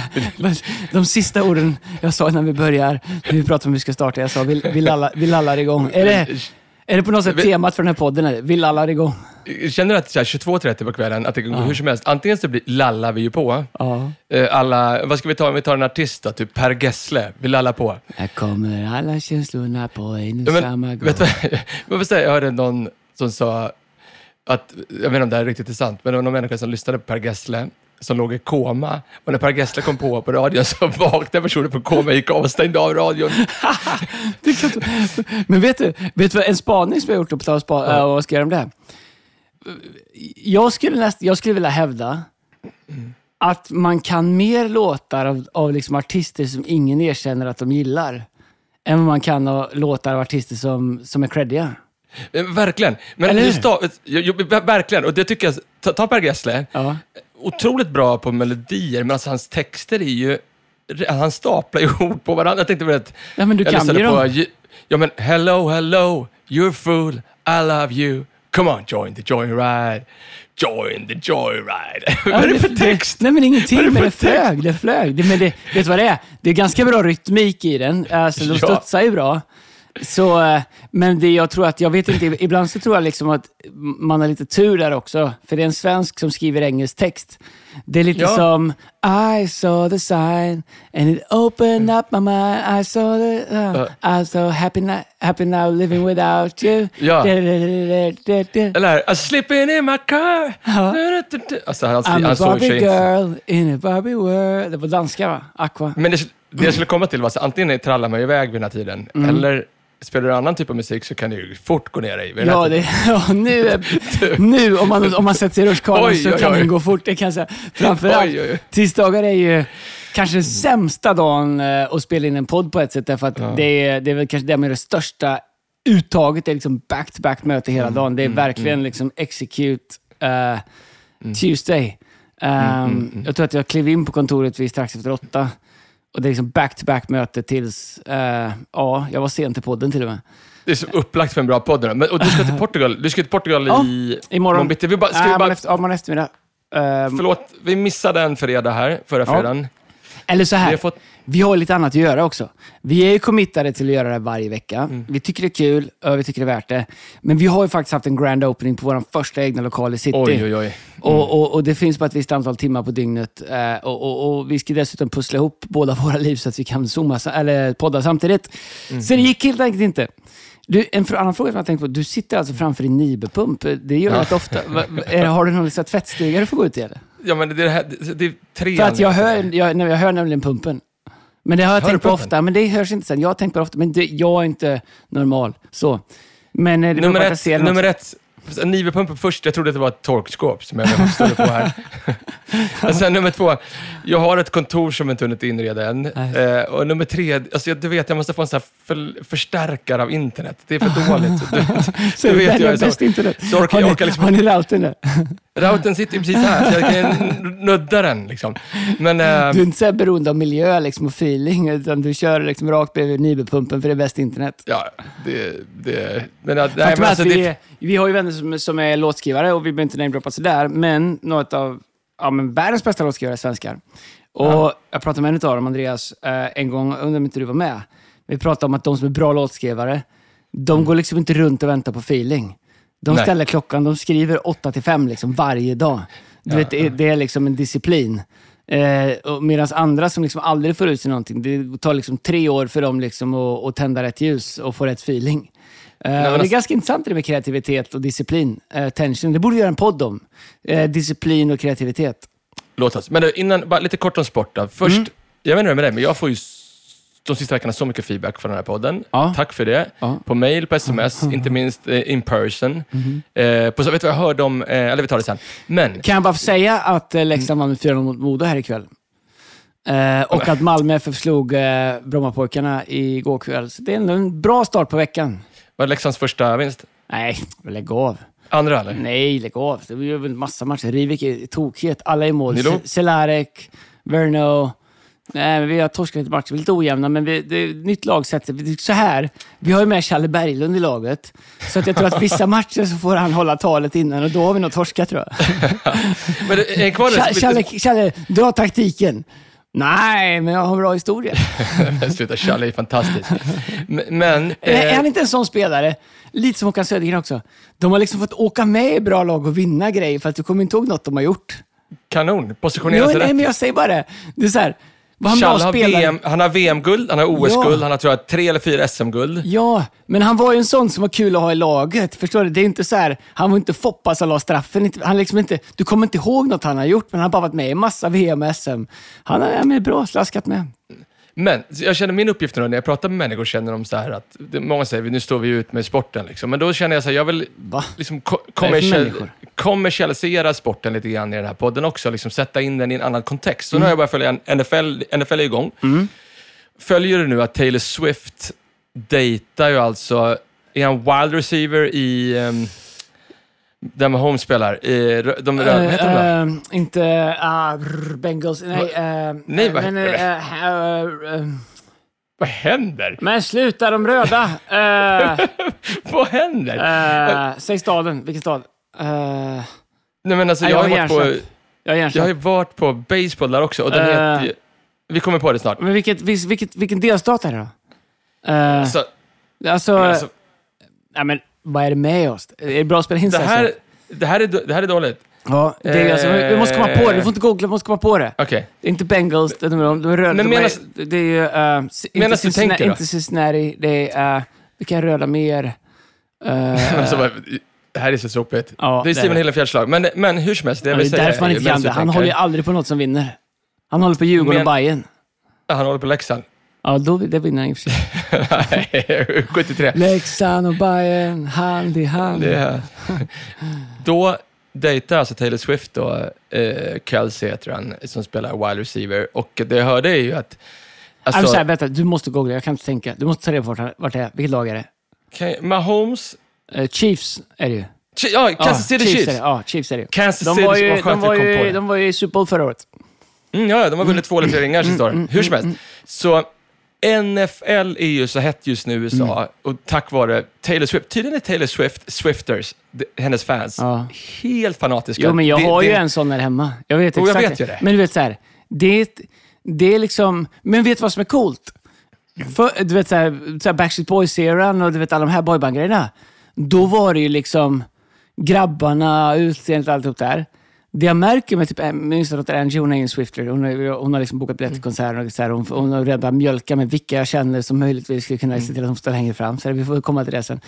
De sista orden jag sa innan vi börjar, när vi pratade om hur vi ska starta, jag sa vi, vi, lallar, vi lallar igång. Är det, är det på något sätt temat för den här podden? Vi lallar igång. Känner du att så här 22.30 på kvällen, att det kan gå hur som helst. Antingen så blir, lallar vi ju på. Ja. Eh, Alla, vad ska vi ta om vi tar en artist då? Typ Per Gessle. Vi lallar på. Här kommer alla känslorna på en Ja, och men, samma gång. vet du, säga, jag hörde någon som sa att, jag vet inte om det här är riktigt sant, men det var någon människa som lyssnade på Per Gessle som låg i koma. Och när Per Gessle kom på på radion så vaknade personen på koma och gick av och stängde av radion. Men vet du, vet du vad, en spaning som jag gjort, på spa, äh, vad ska jag göra om det här? Jag skulle, näst, jag skulle vilja hävda att man kan mer låtar av, av liksom artister som ingen erkänner att de gillar, än vad man kan av låtar av artister som, som är creddiga. Eh, Verkligen. Men just ver- verkligen. Och det tycker jag, ta, ta Per Gessle. Ja. Otroligt bra på melodier, men alltså hans texter är ju... Han staplar ju ord på varandra. Jag tänkte på det. Ja, men du jag kan lyssnade ju på, dem. Ja, men hello, hello, you're fool, I love you. Come on, join the joyride. Join the joyride. Vad är det för text? nej, men ingenting. Det men det för flög. Det flög. Det, men det, vet du vad det är? Det är ganska bra rytmik i den. Alltså, de Ja. studsar ju bra. Så, eh, men det jag tror att, jag vet inte, ibland så tror jag liksom att man har lite tur där också. För det är en svensk som skriver engelsk text. Det är lite Ja. som I saw the sign and it opened up my mind. I saw the... Uh, I was so happy, now, happy now living without you. Ja. Eller I'm slipping in my car. Ja. Alltså, han, I'm a han såg Barbie inte. girl in a Barbie world. Det var danska va? Aqua. Men det, det jag skulle komma till var att antingen trallar man iväg vid den här tiden, Mm. eller spelar du annan typ av musik så kan du ju fort gå ner dig Ja, det, ja nu, är- nu om, man, om man sätter sig i rutschkanan så oj, kan den gå fort. Det kan jag säga. Framförallt, Oj, oj, tisdagar är ju kanske den sämsta dagen eh, att spela in en podd på ett sätt. Därför att det, är, det är väl kanske det med det största uttaget. Det är liksom back-to-back möte hela Mm, dagen. Det är verkligen liksom execute Mm. Tuesday. Um, Jag tror att jag klev in på kontoret vid strax efter åtta. Och det är liksom back-to-back möte tills, eh, ja, jag var sent till podden till och med. Det är så upplagt för en bra podd. Men, och du ska till Portugal, du ska till Portugal Ja, i imorgon. bitti. Vi bara, ska Nej, vi bara, efter, ja, imorgon eftermiddag. Ehm, förlåt, vi missade en fredag här, förra Ja. fredagen. Eller så här, Vi vi har lite annat att göra också. Vi är ju committade till att göra det varje vecka. Mm. Vi tycker det är kul och vi tycker det är värt det. Men vi har ju faktiskt haft en grand opening på vår första egna lokal i city. Oj, oj, oj. Och, och, och det finns bara ett visst antal timmar på dygnet. Eh, och, och, vi ska dessutom pussla ihop båda våra liv så att vi kan zooma, eller podda samtidigt. Mm. Så det gick helt enkelt inte. Du, en annan fråga som jag tänkt på. Du sitter alltså framför din Nibe-pump. Det gör du rätt ofta. Har du någon liksom tvättstuga du får gå ut i? Eller? Ja, men det är, det här, det, är tre För att jag hör, jag, jag hör nämligen pumpen. Men det har jag Hör tänkt på ofta, men det hörs inte sen. Jag har tänkt på det ofta, men det, jag är inte normal. Så. Men eh, det Nummer ett, nummer ett. Nivepumpen först, jag trodde att det var ett torkskåp som jag stod på här. och sen nummer två, jag har ett kontor som inte hunnit inreda än. Eh, och nummer tre, alltså, jag- du vet, jag måste få en sån för, förstärkare av internet. Det är för dåligt. Du, Så du vet, jag är bäst internet. så orkar- har, ni, orkar liksom har ni routern där? routern sitter precis här, så jag kan nudda den. Liksom. Men, eh, Du är inte så beroende av miljö liksom, och feeling, utan du kör liksom rakt bredvid Nibe-pumpen för det är bäst internet. ja, det... det men, nej, men alltså, vi, det, vi har ju vänner som, som är låtskrivare och vi behöver inte namedroppa sådär, men något av ja, men världens bästa låtskrivare är svenskar. Och Ja. Jag pratade med en av dem, Andreas, eh, en gång, undrar om inte du var med. Vi pratade om att de som är bra låtskrivare, de går liksom inte runt och väntar på feeling. De Mm. Nej. ställer klockan, de skriver 8 till 5 liksom varje dag. Du Ja, vet, det, är, det är liksom en disciplin. Eh, Medan andra som liksom aldrig får ut sig någonting, det tar liksom tre år för dem liksom att, att tända rätt ljus och få rätt feeling. Eh, och det är ganska intressant det med kreativitet och disciplin. Eh, tension. Det borde vi göra en podd om. Eh, disciplin och kreativitet. Låt oss. Men innan, bara lite kort om sport då. Först, Mm. jag vet inte hur det är med dig, men jag får ju de sista veckorna så mycket feedback från den här podden. Ja. Tack för det. Ja. På mail, på sms, inte minst in person. Mhm. Eh, på, vet du vad jag hörde om, eh, eller vi tar det sen. Men, Kan jag bara få säga att eh, Leksand vann med 4-0 mot Modo här ikväll. Eh, och att Malmö FF slog eh, Brommapojkarna igår kväll. Så det är ändå en bra start på veckan. Var det Leksands första vinst? Nej, lägg av. Andra eller? Nej, lägg av. Det var en massa matcher. Rivik är tokigt. Alla i mål. Celarek, Verno. Nej, men vi har torskat lite matcher. Vi är lite ojämna, men vi, det är ett nytt är Så här, vi har ju med Challe Berglund i laget. Så att jag tror att vissa matcher så får han hålla talet innan och då har vi nog torskat tror jag. Men är kvar Challe, Challe, dra taktiken. Nej, men jag har en bra historia. Sluta, Challe är fantastisk. Men, men är eh, han inte en sån spelare? Lite som Håkan Södergren också. De har liksom fått åka med i bra lag och vinna grejer för att du kommer inte ihåg något de har gjort. kanon, positionera sig nej, rätt. men jag säger bara det. Det är så här, han bra Challe har? VM, han har VM-guld, han har OS-guld, Ja. han har tror jag tre eller fyra SM-guld. Ja, men han var ju en sån som var kul att ha i laget. Förstår du? Det är inte så här, han var inte Foppa som la straffen. Han liksom inte, du kommer inte ihåg något han har gjort, men han har bara varit med i massa VM och SM. Han är med bra slaskat med. Men jag känner min uppgift nu när jag pratar med människor känner de så här att, många säger nu står vi ut med sporten liksom. Men då känner jag så här, jag vill Va? liksom ko- Vad det kommersialisera sporten lite grann i den här podden också. Liksom sätta in den i en annan kontext. Så Mm. nu har jag börjat följa NFL, NFL är igång. Följer du nu att Taylor Swift dejtar ju alltså, är han wild receiver i, um, där Mahomes spelar? I, de, rö- vad heter de då? Eh, eh, inte uh, Bengals. Nej, uh, Nej, vad men, heter eh, Vad händer? men sluta, de röda. Uh, Vad händer? uh, säg staden. Vilken stad? Uh, Nej men alltså, jag, jag har har varit på, jag är jag har varit på baseball där också och den Eh. heter ju, Vi kommer på det snart. Men vilket, vilket, vilken delstat är det då? Uh, Så, alltså, men alltså, nej, men vad är det med oss? Är det bra att spela in det, här, det, här är, det här är dåligt. Ja, det är, alltså, vi måste komma på det. Du får inte googla, vi måste komma på det. Okej. Det är inte Bengals, de, de, de är röda. Men de är, menas- det är ju... Uh, inte, Cincinnati, inte det är... Uh, vilka är röda mer? Uh, Alltså, det här är så sopigt. Ja, det är det är det. Hillenfeldts lag. Men, men hur som helst, det jag det vill är säga därför man är inte kan det. Han håller ju aldrig på något som vinner. Han håller på Djurgården Men- och Bayern. Han håller på Leksand. Ja, då, det vinner han i och för sig. Nej, 73. Leksand och Bayern, hand i hand. Det är, då dejtar alltså Taylor Swift då, eh, Kelsey heter han, som spelar wide receiver. Och det jag hörde är ju att... Alltså, så här, vänta, du måste googla, jag kan inte tänka. Du måste ta reda på vart, vart det är. Vilket lag är det? kan- Mahomes... Eh, Chiefs är det ju. Chi- Ja, Kansas City Chiefs. det. Ja, Chiefs är det ju. Kansas De City, var ju, de var ju, de var ju i Super Bowl förra året. Mm, ja, de har vunnit två eller tre ringar sista åren. Hur som helst. Så NFL är ju så hett just nu i USA Mm. och tack vare Taylor Swift. Tydligen är Taylor Swift, Swifters, hennes fans, Ja. helt fanatiska. Jo, men jag Det- har ju det- en sån här hemma. Jag vet Jo, jag exakt. vet ju det. Men du vet så här, det det är liksom... Men vet du vad som är coolt? För, du vet så här, så här Backstreet Boys-eran och du vet alla de här boyband-grejerna. Då var det ju liksom grabbarna, utseendet och alltihop där. Det jag märker med typ, äh, min yngsta dotter Angie, hon är ju en Swifter. Hon, har- hon har liksom bokat biljetter till konserter och så här, hon, hon har redan börjat mjölka med vilka jag känner som möjligtvis skulle kunna se till att hon står längre fram. Så vi får komma till det sen.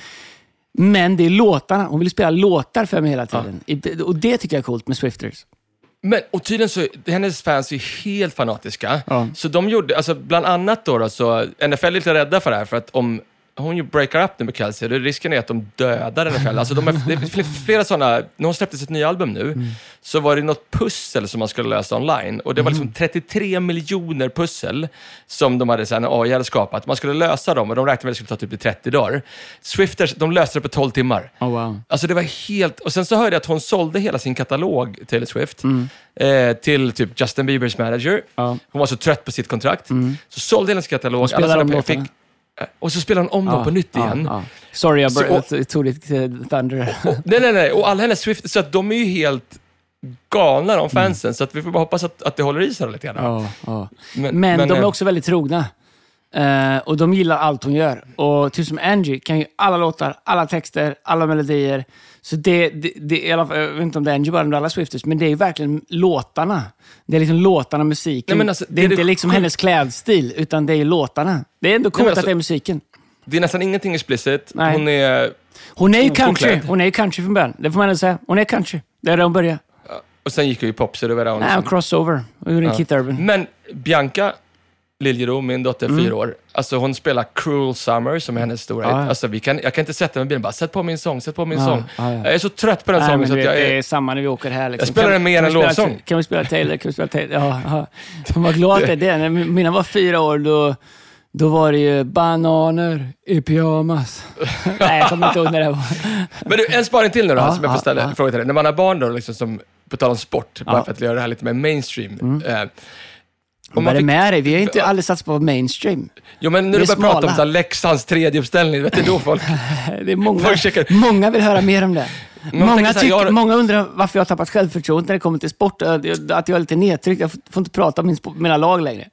Men det är låtarna. Hon vill spela låtar för mig hela tiden. I- Och det tycker jag är coolt med Swifters. Men, och tydligen så, hennes fans är helt fanatiska. Ja. Så de gjorde, alltså bland annat då, då så, NFL är lite rädda för det här, för att om hon ju breakar up nu med Kelsey, då risken är att de dödar NFL. Alltså de är, det är flera sådana, när hon släppte sitt nya album nu, Mm. så var det något pussel som man skulle lösa online. Och det var Mm. liksom 33 miljoner pussel som de hade, så här, en AI hade skapat. Man skulle lösa dem och de räknade med att det skulle ta typ 30 dagar. Swifters, de löste det på 12 timmar. Oh, wow. Alltså det var helt... Och sen så hörde jag att hon sålde hela sin katalog, Taylor Swift, eh, till typ Justin Biebers manager. Mm. Ja. Mm. Hon var så trött på sitt kontrakt. Så sålde hela sin katalog. Alla om sina låtarna. pengar fick, och så spelade hon om dem på nytt igen. Sorry, jag Så- tog ditt eh, thunder. Nej, nej, nej. Och alla hennes Swift... Så att de är ju helt galna, de fansen. Mm. Så att vi får bara hoppas att, att det håller i sig lite grann. Men- Men, men, de är eh, också väldigt trogna. Eh, och de gillar allt hon gör. Och typ som Angie kan ju alla låtar, alla texter, alla melodier. Så det, det, det jag vet inte om det är Angie det är alla Swifters, men det är ju verkligen låtarna. Det är liksom låtarna, musiken. Nej, alltså, det är det är inte det liksom hennes klädstil, utan det är låtarna. Det är ändå coolt alltså- att det är musiken. Det är nästan ingenting explicit. Nej. Hon är... Hon är ju country. Hon är ju country från början. Det får man ändå säga. Hon är country. Det är där hon började. Och sen gick hon ju pop, så det var där hon... Nej, hon crossover. Och gjorde en Ja. Keith Urban. Men Bianca Liljero, min dotter, Mm. fyra år, alltså hon spelar Cruel Summer, som är hennes stora Ja, hit. Alltså, vi kan, jag kan inte sätta mig i bilen bara, sätt på min sång, sätt på min Ja, sång. ja, ja. Jag är så trött på den Nej, sången så att jag det är... är samma när vi åker här. Liksom. Jag spelar den mer än spela- lovsång. Kan vi spela Taylor? Kan vi spela Taylor? Ja, ja. Var glad det är det. När mina var fyra år, då, då var det ju bananer i pyjamas. Nej, jag kommer inte ihåg när det var. Men du, en spaning till nu då, Ja, som jag får ställa ja. en fråga till dig. När man har barn då, liksom, som, på tal om sport, bara. Mm. för att göra det här lite mer mainstream. Eh, om Vad är det fick, med dig? Vi har ju inte aldrig satsat på mainstream. jo, men när du börjar prata om så här, Leksands tredje uppställning, vet du då folk... Det är många, Folk checkar. många vill höra mer om det. Men Många, här, tycker, har- många undrar varför jag har tappat självförtroende när det kommer till sport. Att jag är lite nedtryckt. Jag får inte prata om min, spo- mina lag längre.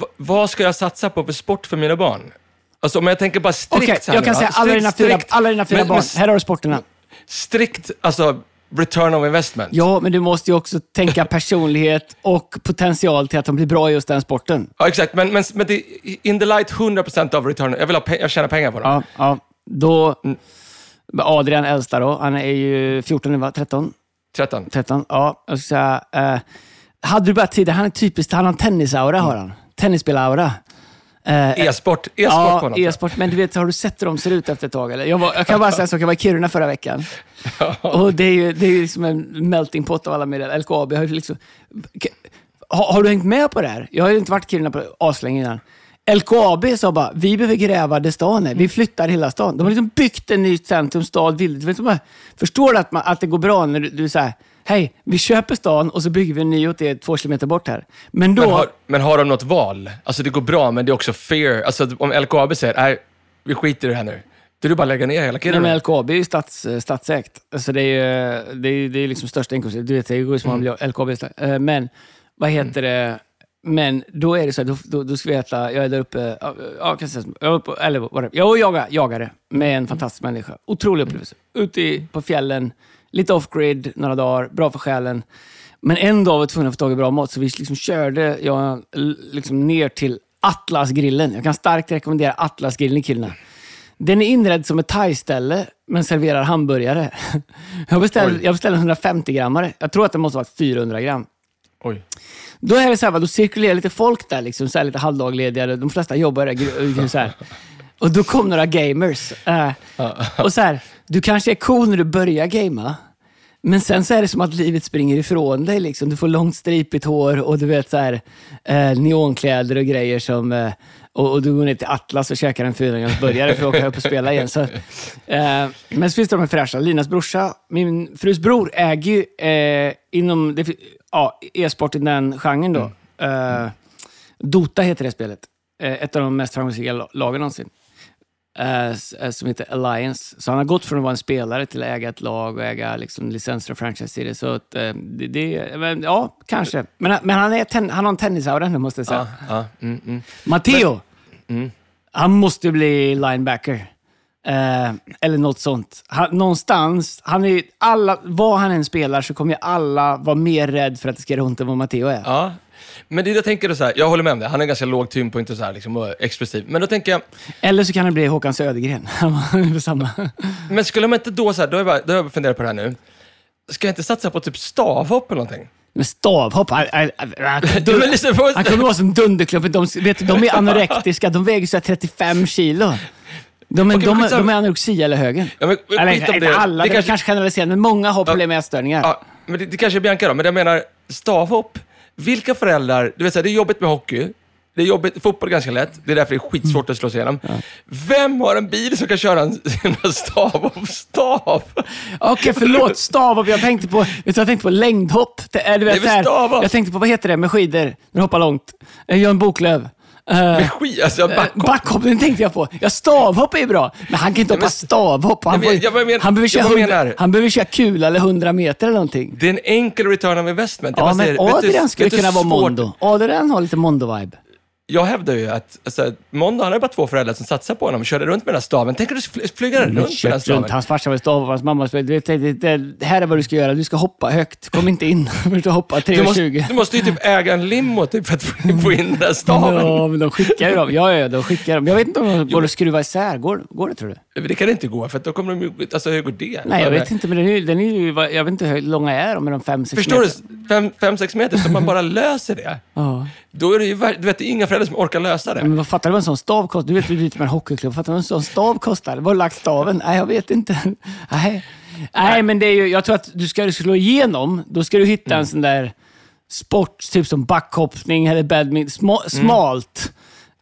Va- vad ska jag satsa på för sport för mina barn? Alltså om jag tänker bara strikt så här jag kan nu, säga ja, alla strikt, dina fyra, alla dina fyra Men- barn. men Här har du sporterna. Strikt, alltså return of investment. Ja, men du måste ju också tänka personlighet och potential till att de blir bra i just den sporten. Ja, exakt. Men, men, men det, in the light 100% av return. Jag vill ha pe- jag tjänar pengar på dem. Ja, ja. Då... Mm. Adrian äldsta då, han är ju 14 nu va? 13? 13. 13? Ja, jag ska säga... Eh, hade du bara tid, han är typiskt, han har en tennisaura har han. Tennisspelaura. Eh, E-sport. På Ja, något sätt. e-sport. Men du vet, har du sett hur de ser ut efter ett tag? Eller? Jag, var, jag kan bara säga så, jag var i Kiruna förra veckan. Och det är ju det är ju liksom en melting pot av alla medel. LKAB har ju liksom... Har, har du hängt med på det här? Jag har ju inte varit i Kiruna på aslänge innan. LKAB sa bara, vi behöver gräva där stan är. Vi flyttar hela stan. De har liksom byggt en ny centrum, stad, vill. Du vet, bara, förstår du att, man, att det går bra när du, du säger hej, vi köper stan och så bygger vi en ny åt er två kilometer bort här. Men då... Men har, men har de något val? Alltså det går bra, men det är också fair. Alltså om LKAB säger, nej, vi skiter i det här nu. Då är det bara att lägga ner hela Nej, Kiruna. men LKAB är ju stats, eh, statsägt. Alltså det är ju det är, det är liksom största inkomsten. Du vet, det går ju som mm. LKAB. eh, Men vad heter det? Men då är det så här, då, då, då ska vi veta, jag är där uppe, ja, kan jag säga, jag är uppe, eller vad det Jag jagar, jagare med en fantastisk människa. Otrolig upplevelse. Ute i, på fjällen, lite off-grid några dagar, bra för själen. Men en dag var vi tvungna att få tag i bra mat, så vi liksom körde jag, liksom ner till Atlasgrillen. Jag kan starkt rekommendera Atlasgrillen i Kiruna. Den är inredd som ett thai-ställe, men serverar hamburgare. Jag beställde, jag beställde en 150 grammare. Jag tror att det måste vara 400 gram. Oj. Då är det så här, då cirkulerar lite folk där, liksom, så här, lite halvdaglediga. De flesta jobbar där. Så här. Och då kom några gamers. eh, och så här, du kanske är cool när du börjar gamea, men sen så är det som att livet springer ifrån dig. Liksom. Du får långt stripigt hår och du vet så här, eh, neonkläder och grejer som... Eh, och, och du går ner till Atlas och käkar en 400 burgare för att åka upp och spela igen. Så, eh, men så finns det de här fräscha. Linas brorsa, min frus bror, äger ju eh, inom det, ja, e-sport i den genren då. Eh, Dota heter det spelet. Eh, ett av de mest framgångsrika la- lagen någonsin. Eh, eh, som heter Alliance. Så han har gått från att vara en spelare till att äga ett lag och äga liksom, licenser och franchise det. Så att, eh, det, det, men, ja, kanske. Men, men han, är ten, han har en tennisaura nu, måste jag säga. Ja, ja, mm, mm. Matteo, Mm. han måste bli linebacker. Eh, eller något sånt. Han, någonstans, han är, alla, vad han än spelar så kommer ju alla vara mer rädd för att det ska göra ont än vad Matteo är. Ja. Men det jag tänker så här, jag håller med om det. Han är ganska låg tyngdpunkt och så här, liksom, explosiv. Men då tänker jag, Eller så kan det bli Håkan Södergren. Samma. men skulle man inte då, så här, då har jag, bara, då har jag funderat på det här nu. Ska jag inte satsa på typ stavhopp eller någonting? Men stavhopp, han, han, han, han, Ja, men liksom, han kommer vara som Dunderklumpen. De, vet, de är anorektiska, de väger så här 35 kilo. De är, Okej, de, de är anorexia eller högen. Ja, men, Eller inte alla, det Det kanske, kanske, generaliserar, men många har problem med ätstörningar. ja, men det, det kanske är Bianca då, men jag menar stavhopp. Vilka föräldrar, du vet så här, det är jobbigt med hockey. Det är jobbigt, fotboll är ganska lätt. Det är därför det är skitsvårt att slå sig igenom. Vem har en bil som kan köra en, en stavhoppsstav? Okej, förlåt. Stavhopp. Jag tänkte på, vet du, jag tänkte på längdhopp. Det du vet, Det är här, jag tänkte på, vad heter det, med skidor? När du hoppar långt. Eh, Jörn Boklöv. Eh, Med skit, alltså eh, backhopp. Backhoppning tänkte jag på. Ja, stavhopp är ju bra, men han kan inte men- hoppa stavhopp. Han, men- får- men- behöver köra jag 100, menar- han behöver köra kula eller 100 meter eller någonting. Det är en enkel return of investment. Ja, men Adrian skulle kunna vara Mondo. Adrian har lite Mondo-vibe. Jag hävdar ju att alltså, Mondo, han har bara två föräldrar som satsar på honom körde runt med den här staven. Tänk att du fly- flyger runt med den här staven. runt. Hans farsa var stav och hans mamma spelade. Du vet, det, det, det här är vad du ska göra. Du ska hoppa högt. Kom inte in. Du hoppa Du måste, 3,20. du måste ju typ äga en limo typ, för att få in den där staven. Ja, men de skickar ju dem. Ja, ja, de skickar dem. Jag vet inte om de går att skruva isär. Går, går det, tror du? Det kan inte gå, för då kommer de ju... Alltså hur går det? Nej, jag vet inte. Men den är, den är ju... Jag vet inte hur långa är de? Är de fem, sex Förstår meter? du? Fem, fem, sex meter, så man bara löser det. Ja. Då är det ju... Du vet, det är inga föräldrar som orkar lösa det. Men vad fattar du vad en sån stav kostar? Du vet, du är med en hockeyklubb. Fattar du vad en sån stav kostar? Var har du lagt staven? Nej, jag vet inte. Nej, Nej men det är ju... Jag tror att du ska du slå igenom, då ska du hitta Mm. en sån där sport, typ som backhoppning eller badminton. Sma, Mm.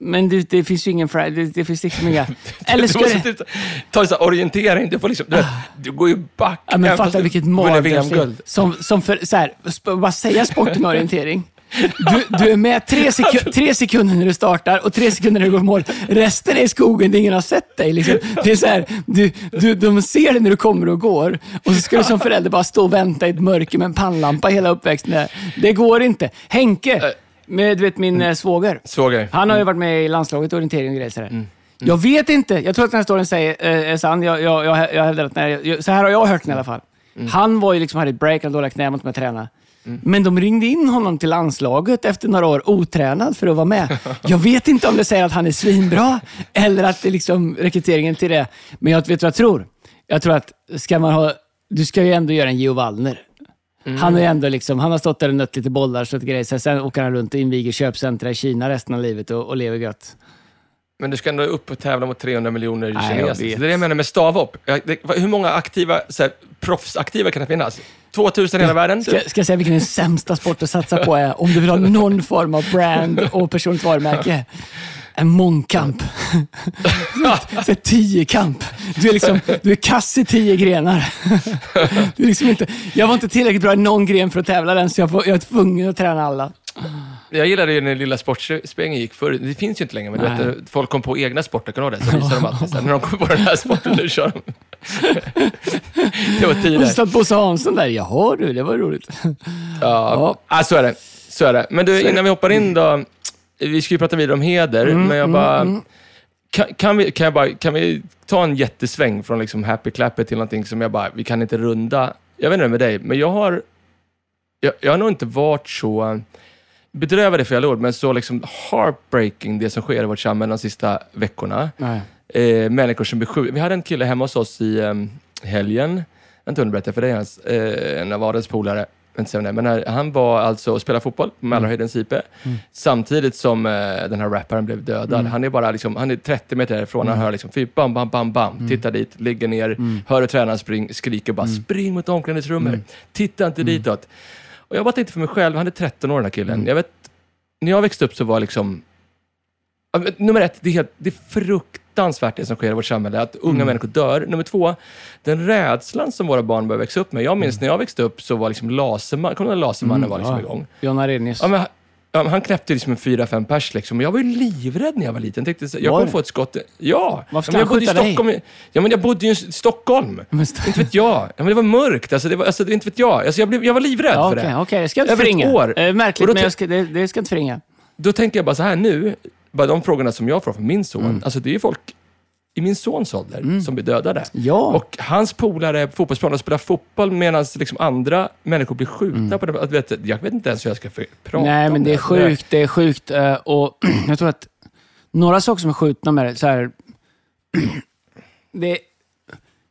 Men det, det finns ju ingen... fri- Det, det finns liksom inga... Eller du ska måste det... typ ta här orientering. Du får liksom... Du, vet, du går ju back. Ja, men fatta du vilket. VM-guld. Som, som för, så här, bara säga sporten orientering. Du, du är med tre, seku tre sekunder när du startar och tre sekunder när du går i mål. Resten är i skogen där ingen har sett dig. Liksom. Det är så här, du, du, de ser dig när du kommer och går och så ska du som förälder bara stå och vänta i ett mörker med en pannlampa hela uppväxten. Det går inte. Henke, med du vet, min mm. svåger. Svåger. Han har ju varit med i landslaget, orientering och grejer. Så, mm. jag vet inte. Jag tror att den här storyn säger, äh, är sann. Jag, jag, jag, jag hävdar att nej, så här har jag hört den i alla fall. Mm. Han var ju liksom, hade ett break, han dåliga knän, med att träna. Mm. Men de ringde in honom till landslaget efter några år otränad för att vara med. Jag vet inte om det säger att han är svinbra eller att det är liksom rekryteringen till det. Men jag vet vad jag tror. Jag tror att ska man ha, du ska ju ändå göra en Gio Wallner. Mm. Han, är ändå liksom, han har stått där och nött lite bollar, så grejer. Sen åker han runt och inviger köpcentra i Kina resten av livet och, och lever gött. Men du ska ändå upp och tävla mot 300 miljoner kineser. Det är det jag menar med stavhopp. Hur många aktiva, så här, proffsaktiva kan det finnas? 2000 i hela världen? Ska, ska jag säga vilken den sämsta sport att satsa på är om du vill ha någon form av brand och personligt varumärke? En mångkamp. så tiokamp. Du är, liksom, du är kass i tio grenar. Du är liksom inte, jag var inte tillräckligt bra i någon gren för att tävla den, så jag, får, jag är tvungen att träna alla. Jag gillade ju när lilla sportspegeln gick förr. Det finns ju inte längre, men du vet, folk kom på egna sporter, kan du det? Så visar de alltid så när de kom på den här sporten, nu kör de. det var tider. Och så satt Bosse Hansson där. Jaha du, det var roligt. Ja, ja. så är det. Så är det. Men du, innan vi hoppar in då. Vi ska ju prata vidare om heder, mm, men jag bara... Mm, mm. Kan, kan, vi, kan, jag bara, kan vi ta en jättesväng från liksom happy clappy till någonting som jag bara, vi kan inte runda. Jag vet inte med dig, men jag har, jag, jag har nog inte varit så bedrövade fel ord, men så liksom heartbreaking det som sker i vårt samhälle de sista veckorna. Eh, människor som blir sjuka. Vi hade en kille hemma hos oss i eh, helgen. Jag inte berätta för dig ens. Eh, en av Adels polare. Men här, han var alltså och spelade fotboll på Mälarhöjdens IP, mm. samtidigt som eh, den här rapparen blev dödad. Mm. Han är bara liksom, han är 30 meter därifrån, mm. han hör liksom, bam, bam, bam, bam, mm. tittar dit, ligger ner, mm. hör tränaren spring, skriker bara, mm. spring mot omklädningsrummet, mm. titta inte ditåt. Och jag bara tänkte för mig själv, han är 13 år den här killen. Mm. Jag vet, när jag växte upp så var liksom... Nummer ett, det är, helt, det är fruktansvärt det som sker i vårt samhälle, att unga mm. människor dör. Nummer två, den rädslan som våra barn börjar växa upp med. Jag minns mm. när jag växte upp så var liksom Laserman, kommer du Lasermannen mm, var liksom ja. igång? John Arrhenius. Ja, Ja, han knäppte liksom en fyra, fem pers. Liksom. Jag var ju livrädd när jag var liten. Jag tänkte, jag kommer få ett skott. Ja, Varför ja, jag bodde i Stockholm. Dig? Ja, men jag bodde ju i Stockholm. inte vet jag. Ja, men det var mörkt. Alltså, det var, alltså, inte vet jag. Alltså, jag, blev, jag var livrädd ja, för okay, det. Okej, okay. det ska jag inte förringa. År. Eh, märkligt, men jag ska, det, det ska jag inte förringa. Då tänker jag bara så här nu, bara de frågorna som jag får från min son. Mm. Alltså, det är folk i min sons ålder mm. som blir dödade. Ja. Och hans polare på fotbollsplanen och spelar fotboll medan liksom andra människor blir skjutna mm. på det. Vet, jag vet inte ens hur jag ska prata Nej, men det är sjukt. Det är sjukt. Eh, och jag tror att några saker som är skjutna med det, så här, det,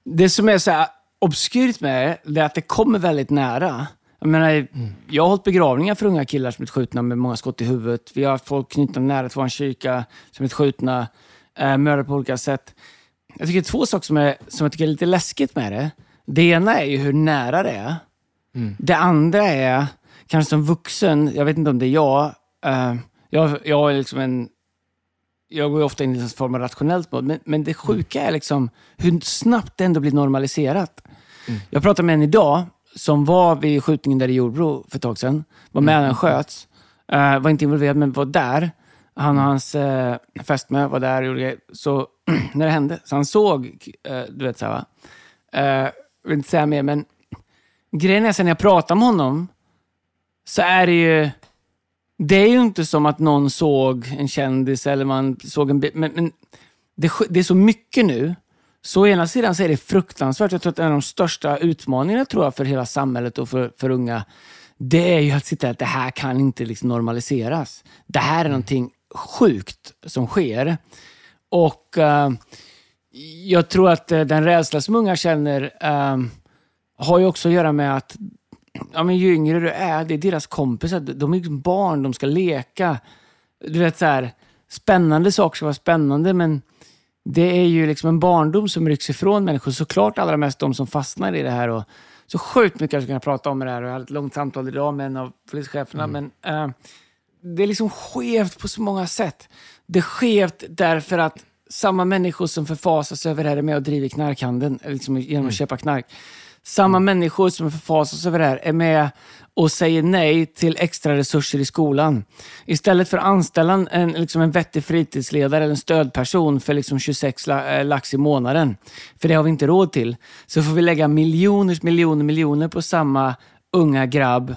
det som är så obskyrt med det, är att det kommer väldigt nära. Jag menar, mm. jag har hållit begravningar för unga killar som blivit skjutna med många skott i huvudet. Vi har folk knutna nära till vår kyrka som blivit skjutna eh, mördade på olika sätt. Jag tycker två saker som, är, som jag tycker är lite läskigt med det. Det ena är ju hur nära det är. Mm. Det andra är, kanske som vuxen, jag vet inte om det är jag, uh, jag, jag är liksom en jag går ju ofta in i en form av rationellt mål, men, men det sjuka är liksom hur snabbt det ändå blir normaliserat. Mm. Jag pratade med en idag som var vid skjutningen där i Jordbro för ett tag sedan. Var med mm. när den sköts. Uh, var inte involverad, men var där. Han och hans eh, fästmö var där och gjorde grejer. Så när det hände, så han såg, eh, du vet så här va. Jag vill inte säga mer, men grejen är sen när jag pratar med honom så är det ju, det är ju inte som att någon såg en kändis eller man såg en men, men det, det, är så mycket nu. Så å ena sidan så är det fruktansvärt. Jag tror att en av de största utmaningarna tror jag, för hela samhället och för, för unga, det är ju att sitta att det här kan inte liksom normaliseras. Det här är någonting sjukt som sker. Och uh, jag tror att uh, den rädsla som unga känner uh, har ju också att göra med att ja, men ju yngre du är, det är deras kompisar. De är barn, de ska leka. Du vet så här, spännande saker ska vara spännande, men det är ju liksom en barndom som rycks ifrån människor. Såklart allra mest de som fastnar i det här. Och så sjukt mycket jag skulle kunna prata om det här. Och jag hade ett långt samtal idag med en av polischeferna. Mm. Men, det är liksom skevt på så många sätt. Det är skevt därför att samma människor som förfasas över det här är med och driver knarkhandeln liksom genom att mm. köpa knark. Samma människor som förfasas över det här är med och säger nej till extra resurser i skolan. Istället för att anställa en, liksom en vettig fritidsledare eller en stödperson för liksom 26 eh, lax i månaden, för det har vi inte råd till, så får vi lägga miljoners miljoner miljoner på samma unga grabb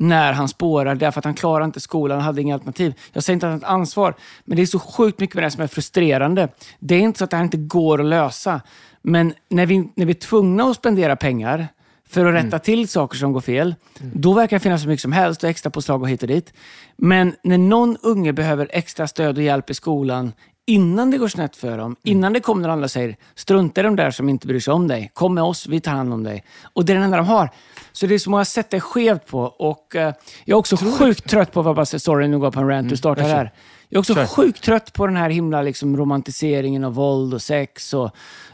när han spårar därför att han klarar inte skolan, han hade inga alternativ. Jag säger inte att han har ett ansvar, men det är så sjukt mycket med det här som är frustrerande. Det är inte så att det här inte går att lösa, men när vi, när vi är tvungna att spendera pengar för att rätta mm. till saker som går fel, mm. då verkar det finnas så mycket som helst och extra påslag och hit och dit. Men när någon unge behöver extra stöd och hjälp i skolan innan det går snett för dem, mm. innan det kommer någon andra och säger strunta i de där som inte bryr sig om dig. Kom med oss, vi tar hand om dig. Och det är det enda de har. Så det är så många sätt det är skevt på. Och, uh, jag är också sjukt trött på, vad sorry nu går jag på en rant, mm. du startar här. Jag är också Kör. sjukt trött på den här himla liksom, romantiseringen av våld och sex och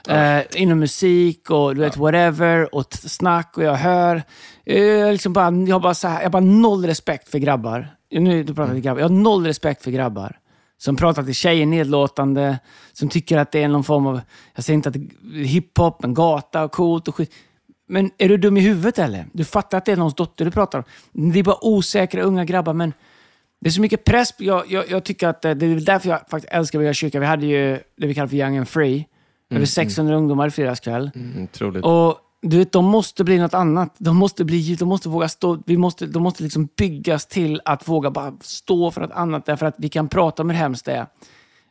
ja. uh, inom musik och du vet, ja. whatever och snack och jag hör. Uh, liksom bara, jag, har bara så här, jag har bara noll respekt för grabbar. Nu du pratar mm. grabbar. Jag har noll respekt för grabbar som pratar till tjejer nedlåtande, som tycker att det är någon form av, jag säger inte att hiphop, men gata och coolt och skit. Men är du dum i huvudet eller? Du fattar att det är någons dotter du pratar om. Det är bara osäkra unga grabbar, men det är så mycket press. Jag, jag, jag tycker att det är därför jag faktiskt älskar Vega kyrka. Vi hade ju det vi kallar för Young and Free. Mm, Över 600 mm. ungdomar i fredagskväll. Mm, troligt. Och du vet, de måste bli något annat. De måste, bli, de måste våga stå. Vi måste, de måste liksom byggas till att våga bara stå för något annat. Därför att vi kan prata om hur hemskt det är.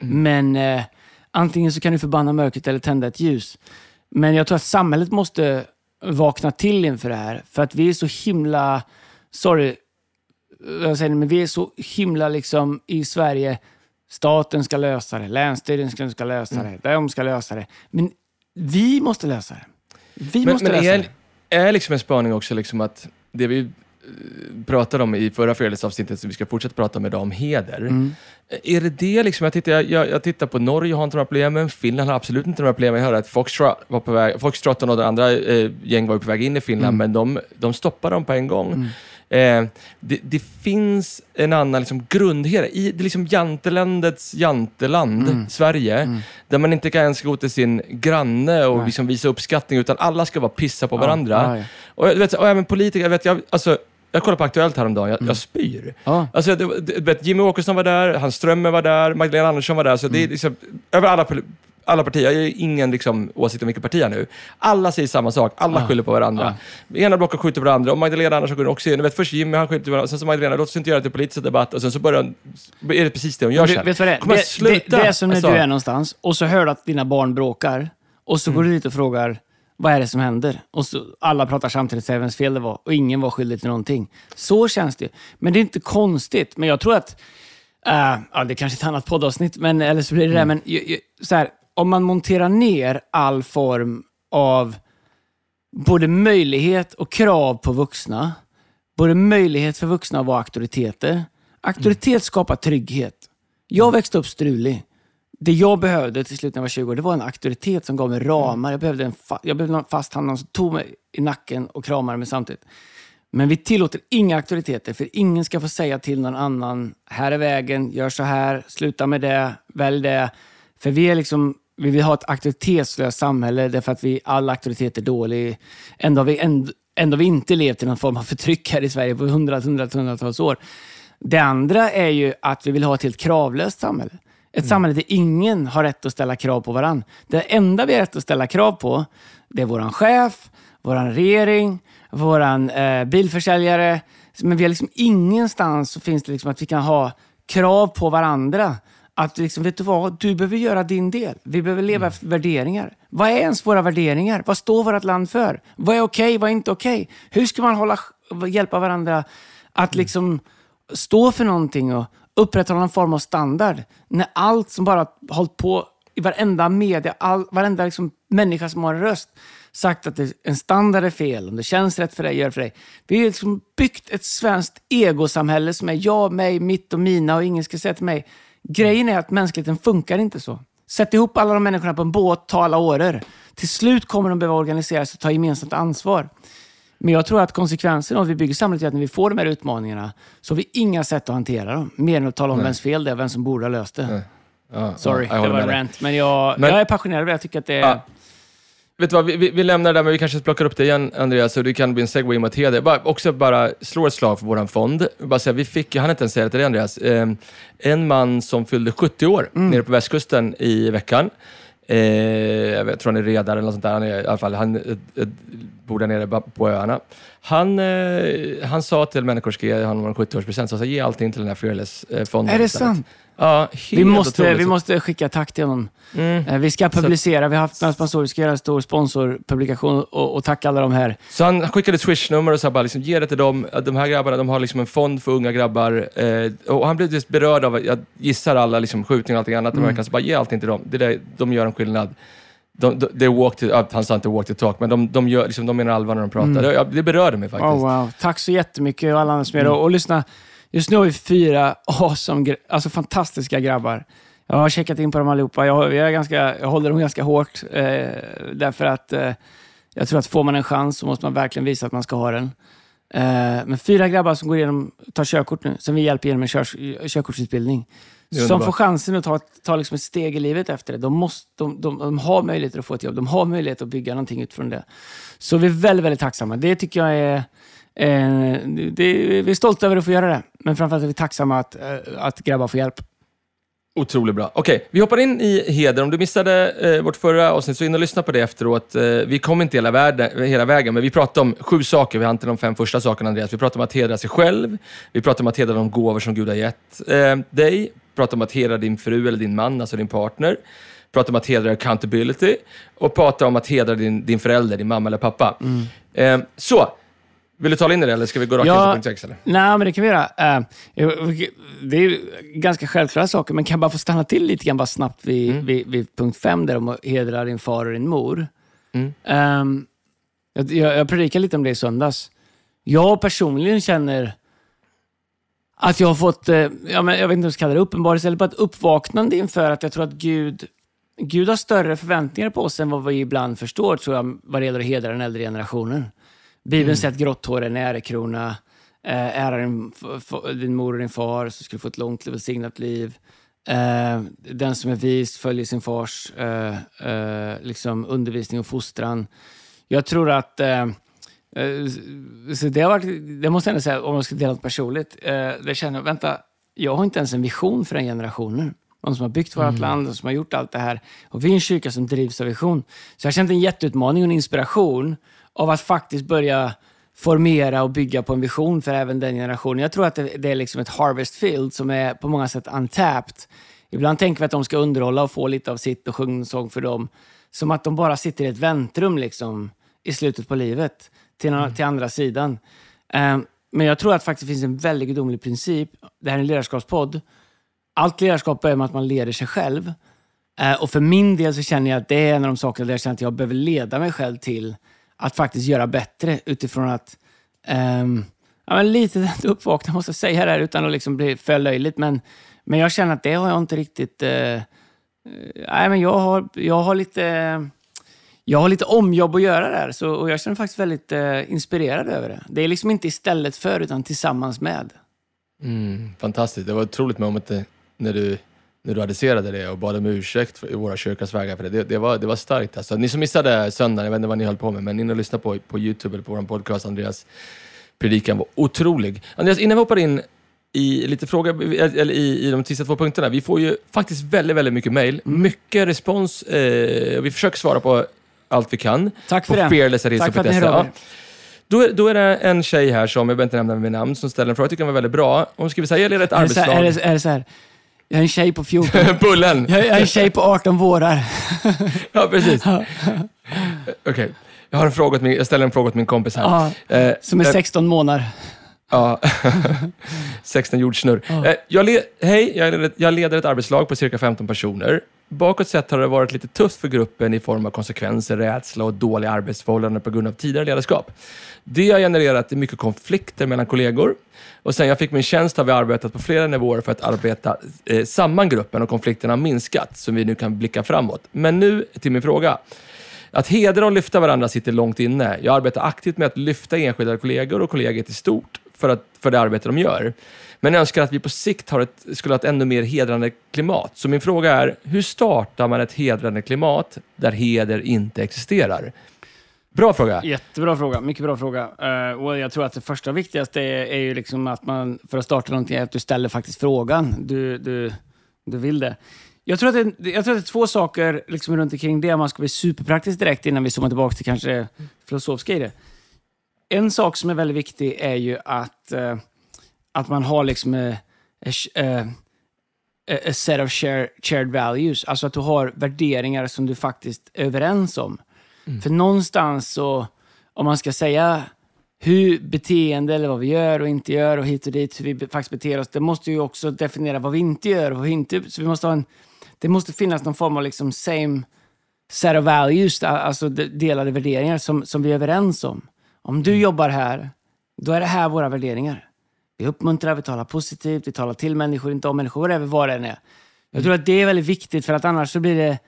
Mm. Men eh, antingen så kan du förbanna mörkret eller tända ett ljus. Men jag tror att samhället måste vakna till inför det här. För att vi är så himla, sorry, jag säger men vi är så himla liksom i Sverige, staten ska lösa det, länsstyrelsen ska lösa mm. det, de ska lösa det. Men vi måste lösa det. Vi men, måste men lösa är, det. Är liksom en spaning också liksom att det vi pratade om i förra fredagsavsnittet, som vi ska fortsätta prata om idag, om heder. Mm. Är det det liksom, jag tittar, jag, jag tittar på Norge har inte de här problemen, Finland har absolut inte de här problemen. Jag hörde att Foxtrot, var på väg, Foxtrot och några andra eh, gäng var på väg in i Finland, mm. men de, de stoppade dem på en gång. Eh, det, det, finns en annan liksom, grundhed i det liksom jantelandets janteland, mm. Sverige, mm. där man inte kan ens gå till sin granne och liksom visa uppskattning, utan alla ska vara pissa på varandra. Ja. Och, vet, och även politiker, jag vet, jag, alltså, jag kollade på Aktuellt häromdagen, jag, mm. jag spyr. Ah. Alltså, det, det, Jimmy Åkesson var där, Hans Strömmer var där, Magdalena Andersson var där. Så mm. det är mm. liksom, över alla, alla partier, jag har ingen liksom, åsikt om vilka partier nu. Alla säger samma sak, alla ah. skyller på varandra. Ah. Ena blocket skjuter på varandra och Magdalena Andersson går också in. vet, först Jimmy, han skjuter på varandra, sen så Magdalena, låt oss inte göra det till politisk debatt. Och sen så börjar är det precis det hon gör sen. Vet vad det är? Det, det, det, är som när alltså. du är någonstans och så hör du att dina barn bråkar och så mm. går du dit och frågar vad är det som händer? Och så, alla pratar samtidigt, säger vems fel det var och ingen var skyldig till någonting. Så känns det. Men det är inte konstigt. Men jag tror att, uh, ja, det är kanske är ett annat poddavsnitt, men, eller så blir det mm. det. Men så här, om man monterar ner all form av både möjlighet och krav på vuxna, både möjlighet för vuxna att vara auktoriteter. Auktoritet mm. skapar trygghet. Jag växte upp strulig det jag behövde till slut när jag var 20 år, det var en auktoritet som gav mig ramar. Jag behövde en, fa jag behövde fast hand, någon som tog mig i nacken och kramade mig samtidigt. Men vi tillåter inga auktoriteter, för ingen ska få säga till någon annan, här är vägen, gör så här, sluta med det, välj det. För vi är liksom, vi vill ha ett auktoritetslöst samhälle därför att vi, all auktoritet är dålig. Ändå har vi, ändå, ändå vi inte levt i någon form av förtryck här i Sverige på hundratals, hundratals, hundratals år. Det andra är ju att vi vill ha ett helt kravlöst samhälle. Ett mm. samhälle där ingen har rätt att ställa krav på varandra. Det enda vi har rätt att ställa krav på, det är vår chef, vår regering, vår eh, bilförsäljare. Men vi har liksom ingenstans så finns det liksom att vi kan ha krav på varandra. Att liksom, vet du vad, du behöver göra din del. Vi behöver leva efter värderingar. Vad är ens våra värderingar? Vad står vårt land för? Vad är okej, okay, vad är inte okej? Okay? Hur ska man hålla, hjälpa varandra att mm. liksom stå för någonting och, upprätthålla någon form av standard. När allt som bara hållit på i varenda media, all, varenda liksom människa som har en röst, sagt att en standard är fel, om det känns rätt för dig, gör det för dig. Vi har liksom byggt ett svenskt egosamhälle som är jag, mig, mitt och mina och ingen ska säga till mig. Grejen är att mänskligheten funkar inte så. Sätt ihop alla de människorna på en båt, ta alla åror. Till slut kommer de behöva organisera sig och ta gemensamt ansvar. Men jag tror att konsekvensen av att vi bygger samhället är att när vi får de här utmaningarna så har vi inga sätt att hantera dem. Mer än att tala om Nej. vems fel det är, vem som borde ha löst det. Ja, Sorry, ja, det var en rant. Men, jag, men jag är passionerad jag tycker att det är... Ja. Vet du vad, vi, vi, vi lämnar det där, men vi kanske plockar upp det igen, Andreas, så det kan bli en segway mot heder. Bara, också bara slå ett slag för vår fond. Bara säga, vi fick, jag hann inte ens säga det till dig, Andreas, eh, en man som fyllde 70 år nere på västkusten i veckan. Eh, jag vet, tror han är redare eller något sånt där. Han är, i alla fall, han eh, eh, bor där nere på öarna. Han, eh, han sa till människor, ska ge honom en 70-årspresent, så sa ge allting till den här Fearless-fonden. Är det sant? Ja, Vi måste, vi måste skicka tack till honom. Mm. Eh, Vi ska publicera, vi har haft några sponsorer, vi ska göra en stor sponsorpublikation och, och tacka alla de här. Så han skickade swish-nummer och sa bara liksom, ge det till dem. De här grabbarna de har liksom en fond för unga grabbar. Eh, och han blev just berörd av, jag gissar alla liksom, skjutningar och allting annat. Mm. Så bara ge allting till dem. Det där, de gör en skillnad. De, de, walk to, han sa inte walk the talk, men de, de, gör, liksom, de menar allvar när de pratar. Det, ja, det berörde mig faktiskt. Oh, wow. Tack så jättemycket och alla andra som är mm. och, och lyssna. Just nu har vi fyra awesome, alltså fantastiska grabbar. Jag har checkat in på dem allihopa. Jag, jag, är ganska, jag håller dem ganska hårt. Eh, därför att eh, jag tror att får man en chans så måste man verkligen visa att man ska ha den. Eh, men fyra grabbar som går igenom, tar körkort nu, som vi hjälper genom en kör, körkortsutbildning. Som får chansen att ta, ta liksom ett steg i livet efter det. De, måste, de, de, de har möjlighet att få ett jobb. De har möjlighet att bygga någonting utifrån det. Så vi är väldigt, väldigt tacksamma. Det tycker jag är... Eh, det, vi är stolta över att få göra det. Men framförallt är vi tacksamma att, eh, att grabbar får hjälp. Otroligt bra. Okej, vi hoppar in i heder. Om du missade eh, vårt förra avsnitt, så in och lyssna på det efteråt. Eh, vi kom inte hela, världen, hela vägen, men vi pratade om sju saker. Vi hann inte de fem första sakerna, Andreas. Vi pratade om att hedra sig själv. Vi pratade om att hedra de gåvor som Gud har gett eh, dig. Vi pratade om att hedra din fru eller din man, alltså din partner. Vi pratade om att hedra accountability. Och pratade om att hedra din, din förälder, din mamma eller pappa. Eh, så, vill du tala in i det eller ska vi gå rakt in Ja. på punkt sex? Eller? Nej, men det kan vi göra. Eh, det är ganska självklara saker, men kan jag bara få stanna till lite grann bara snabbt vid, vid, vid punkt fem, där om att hedra din far och din mor. Mm. Ehm, jag, jag, predikade lite om det i söndags. Jag personligen känner att jag har fått, eh, ja, men jag vet inte om jag ska kalla det uppenbarelse, eller bara ett uppvaknande inför att jag tror att Gud, Gud har större förväntningar på oss än vad vi ibland förstår, tror jag, vad det gäller att hedra den äldre generationen. Bibeln säger att grått hår är en ärekrona. Eh, ära din, din mor och din far så ska du få ett långt och välsignat liv. Eh, den som är vis följer sin fars eh, eh, liksom undervisning och fostran. Jag tror att eh, eh, så det, har varit, det måste jag ändå säga, om jag ska dela något personligt. Eh, det känner jag, vänta, jag har inte ens en vision för den generationen. De som har byggt vårt land, de som har gjort allt det här. Och vi är en kyrka som drivs av vision. Så jag har känt en jätteutmaning och en inspiration av att faktiskt börja formera och bygga på en vision för även den generationen. Jag tror att det, det är liksom ett harvest field som är på många sätt untapped. Ibland tänker vi att de ska underhålla och få lite av sitt och sjunga en sång för dem. Som att de bara sitter i ett väntrum liksom, i slutet på livet till, mm. till andra sidan. Um, men jag tror att faktiskt finns en väldigt gudomlig princip. Det här är en ledarskapspodd. Allt ledarskap börjar med att man leder sig själv. Eh, och för min del så känner jag att det är en av de saker där jag känner att jag behöver leda mig själv till att faktiskt göra bättre utifrån att Um, ja, men lite uppvaknande måste jag säga det här utan att liksom bli för löjligt. Men, men jag känner att det har jag inte riktigt... Uh, nej, men jag har, jag har lite... Jag har lite omjobb att göra där så, och jag känner mig faktiskt väldigt eh, inspirerad över det. Det är liksom inte istället för utan tillsammans med. Mm, fantastiskt. Det var otroligt moment eh, när du, när du adresserade det och bad om ursäkt för, i våra kyrkas vägar för det. Det, det, var, det var starkt. Alltså. Ni som missade söndagen, jag vet inte vad ni höll på med, men in och lyssna på, på YouTube eller på vår podcast. Andreas predikan var otrolig. Andreas, innan vi hoppar in i lite frågor, eller i, i de sista två punkterna. Vi får ju faktiskt väldigt, väldigt mycket mail, mycket respons. Eh, vi försöker svara på allt vi kan. Tack för på det. fearlessaresa.se. Tack för att ni er. Då, är- då är det en tjej här som, jag behöver inte nämna med namn, som ställer en fråga. Jag tycker den var väldigt bra. Hon skriver så här, jag leder ett här, är, arbetslag. det, är det så här? Jag är en tjej på 14. Bullen! Jag är jag är en tjej på 18 vårar. Ja, precis. Okej. Jag har en fråga min, jag ställer en fråga åt min kompis här. Ja, Eh, som är eh, 16 månader. Ja, 16 jordsnurr. Eh, Jag le- Hej, jag leder, ett- jag leder ett arbetslag på cirka 15 personer. Bakåt sett har det varit lite tufft för gruppen i form av konsekvenser, rädsla och dåliga arbetsförhållanden på grund av tidigare ledarskap. Det har genererat mycket konflikter mellan kollegor. Och sen jag fick min tjänst har vi arbetat på flera nivåer för att arbeta eh, samman gruppen och konflikterna har minskat, så vi nu kan blicka framåt. Men nu till min fråga. Att hedra och lyfta varandra sitter långt inne. Jag arbetar aktivt med att lyfta enskilda kollegor och kollegiet i stort för, att, för det arbete de gör. Men önskar att vi på sikt har ett, skulle ha ett ännu mer hedrande klimat. Så min fråga är, hur startar man ett hedrande klimat där heder inte existerar? Bra fråga. Jättebra fråga. Mycket bra fråga. Uh, och jag tror att det första viktigaste är, är ju liksom att man, för att starta någonting, är att du ställer faktiskt frågan. Du, du, du vill det. Jag tror, att det, jag tror att det är två saker liksom runt omkring det, om man ska bli superpraktisk direkt innan vi zoomar tillbaka till kanske filosofiska i det. En sak som är väldigt viktig är ju att, uh, att man har liksom a, a, a set of share, shared values. Alltså att du har värderingar som du faktiskt är överens om. Mm. För någonstans så, om man ska säga hur beteende eller vad vi gör och inte gör och hit och dit, hur vi faktiskt beter oss, det måste ju också definiera vad vi inte gör och vad vi inte... Så vi måste ha en, det måste finnas någon form av liksom same set of values, alltså delade värderingar som, som vi är överens om. Om du mm. jobbar här, då är det här våra värderingar. Vi uppmuntrar, vi talar positivt, vi talar till människor, inte om människor, whatever, vad det än är. Jag mm. tror att det är väldigt viktigt, för att annars så blir det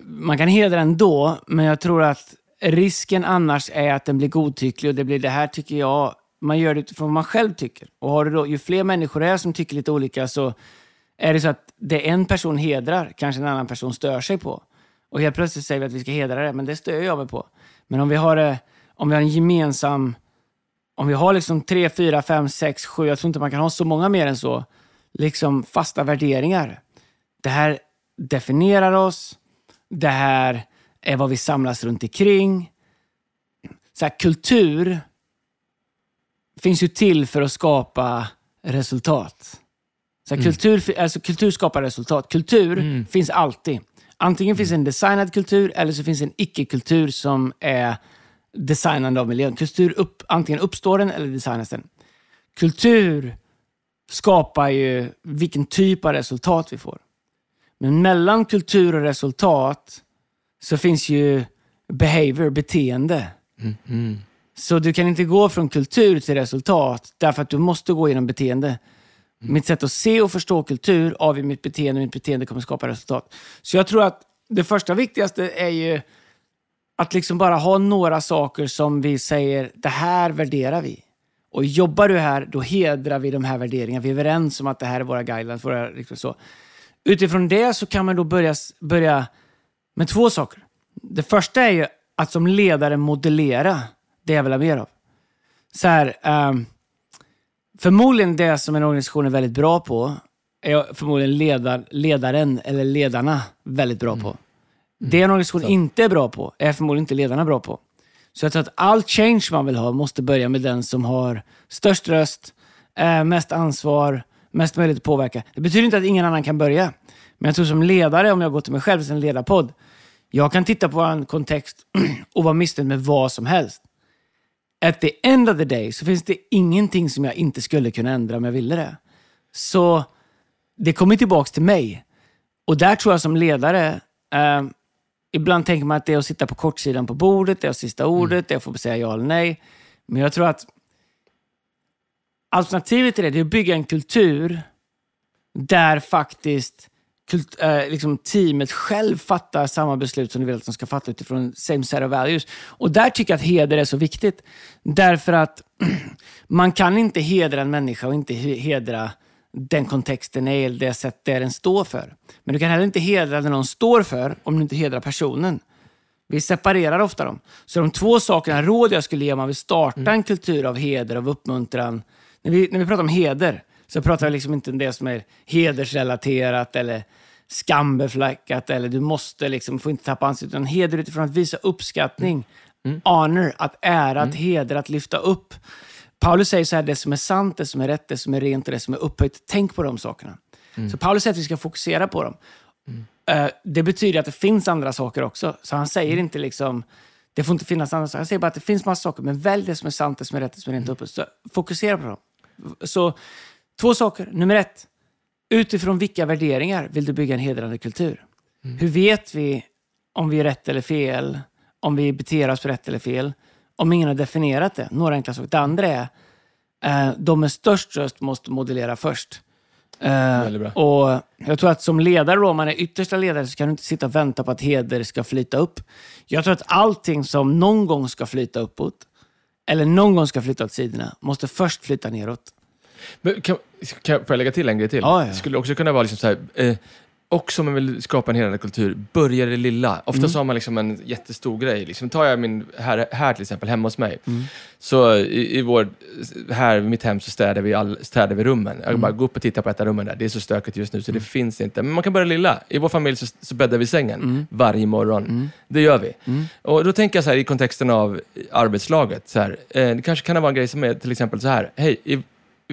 man kan hedra ändå, men jag tror att risken annars är att den blir godtycklig och det blir det här tycker jag, man gör det utifrån vad man själv tycker. Och har du då, ju fler människor det är som tycker lite olika så är det så att det en person hedrar kanske en annan person stör sig på. Och helt plötsligt säger vi att vi ska hedra det, men det stör jag mig på. Men om vi har, om vi har en gemensam, om vi har liksom tre, fyra, fem, sex, sju, jag tror inte man kan ha så många mer än så, liksom fasta värderingar. Det här definierar oss, det här är vad vi samlas runt omkring. Så här, kultur finns ju till för att skapa resultat. Så här, mm. kultur, alltså, kultur skapar resultat. Kultur mm. finns alltid. Antingen finns en designad kultur eller så finns en icke-kultur som är designande av miljön. Kultur upp, antingen uppstår den eller designas den. Kultur skapar ju vilken typ av resultat vi får. Men mellan kultur och resultat så finns ju behavior, beteende. Mm. Mm. Så du kan inte gå från kultur till resultat därför att du måste gå genom beteende. Mm. Mitt sätt att se och förstå kultur avgör mitt beteende och mitt beteende kommer skapa resultat. Så jag tror att det första viktigaste är ju att liksom bara ha några saker som vi säger, det här värderar vi. Och jobbar du här, då hedrar vi de här värderingarna. Vi är överens om att det här är våra guidelines. Våra, liksom så. Utifrån det så kan man då börja, börja med två saker. Det första är ju att som ledare modellera det jag vill ha mer av. Så här, um, förmodligen det som en organisation är väldigt bra på är förmodligen ledar, ledaren eller ledarna väldigt bra på. Mm. Det en organisation inte är bra på är förmodligen inte ledarna bra på. Så jag tror att all change man vill ha måste börja med den som har störst röst, eh, mest ansvar, mest möjlighet att påverka. Det betyder inte att ingen annan kan börja. Men jag tror som ledare, om jag går till mig själv som ledarpodd, jag kan titta på en kontext och vara missnöjd med vad som helst. At the end of the day så finns det ingenting som jag inte skulle kunna ändra om jag ville det. Så det kommer tillbaka till mig. Och där tror jag som ledare, eh, ibland tänker man att det är att sitta på kortsidan på bordet, det är sista ordet, mm. det är att få säga ja eller nej. Men jag tror att alternativet till det, det är att bygga en kultur där faktiskt kult, äh, liksom teamet själv fattar samma beslut som du vill att de ska fatta utifrån same set of values. Och där tycker jag att heder är så viktigt. Därför att man kan inte hedra en människa och inte hedra den kontexten är eller det sätt det den står för. Men du kan heller inte hedra det någon står för om du inte hedrar personen. Vi separerar ofta dem. Så de två sakerna, råd jag skulle ge om man vill starta mm. en kultur av heder, av uppmuntran. När vi, när vi pratar om heder, så pratar vi liksom inte om det som är hedersrelaterat eller skambefläckat eller du måste liksom, får inte tappa ansiktet. Utan heder utifrån att visa uppskattning, mm. honor, att ära, att mm. hedra, att lyfta upp. Paulus säger så här, det som är sant, det som är rätt, det som är rent och det som är upphöjt. Tänk på de sakerna. Mm. Så Paulus säger att vi ska fokusera på dem. Uh, det betyder att det finns andra saker också. Så han säger mm. inte liksom, det får inte finnas andra saker. Han säger bara att det finns massa saker, men välj det som är sant, det som är rätt, det som är rent och upphöjt. Så fokusera på dem. Så Två saker. Nummer ett. Utifrån vilka värderingar vill du bygga en hedrande kultur? Mm. Hur vet vi om vi är rätt eller fel? Om vi beter oss rätt eller fel? Om ingen har definierat det. Några enkla saker. Det andra är, eh, de med störst röst måste modellera först. Eh, och jag tror att som ledare, då, om man är yttersta ledare, så kan du inte sitta och vänta på att heder ska flyta upp. Jag tror att allting som någon gång ska flyta uppåt eller någon gång ska flytta åt sidorna, måste först flytta neråt. Men kan, kan, får jag lägga till en grej till? Ja, ja. Det skulle också kunna vara liksom så här, eh, också om man vill skapa en helande kultur, börja det lilla. Ofta Mm. så har man liksom en jättestor grej. Liksom, tar jag min, här, här till exempel, hemma hos mig. Mm. Så i, i vår, här i mitt hem så städar vi, all, städar vi rummen. Jag Mm. bara går upp och tittar på ett av rummen där. Det är så stökigt just nu så det finns inte. Men man kan börja lilla. I vår familj så, så bäddar vi sängen Mm. varje morgon. Det gör vi. Och då tänker jag så här i kontexten av arbetslaget. Så här, eh, det kanske kan vara en grej som är till exempel så här. Hej,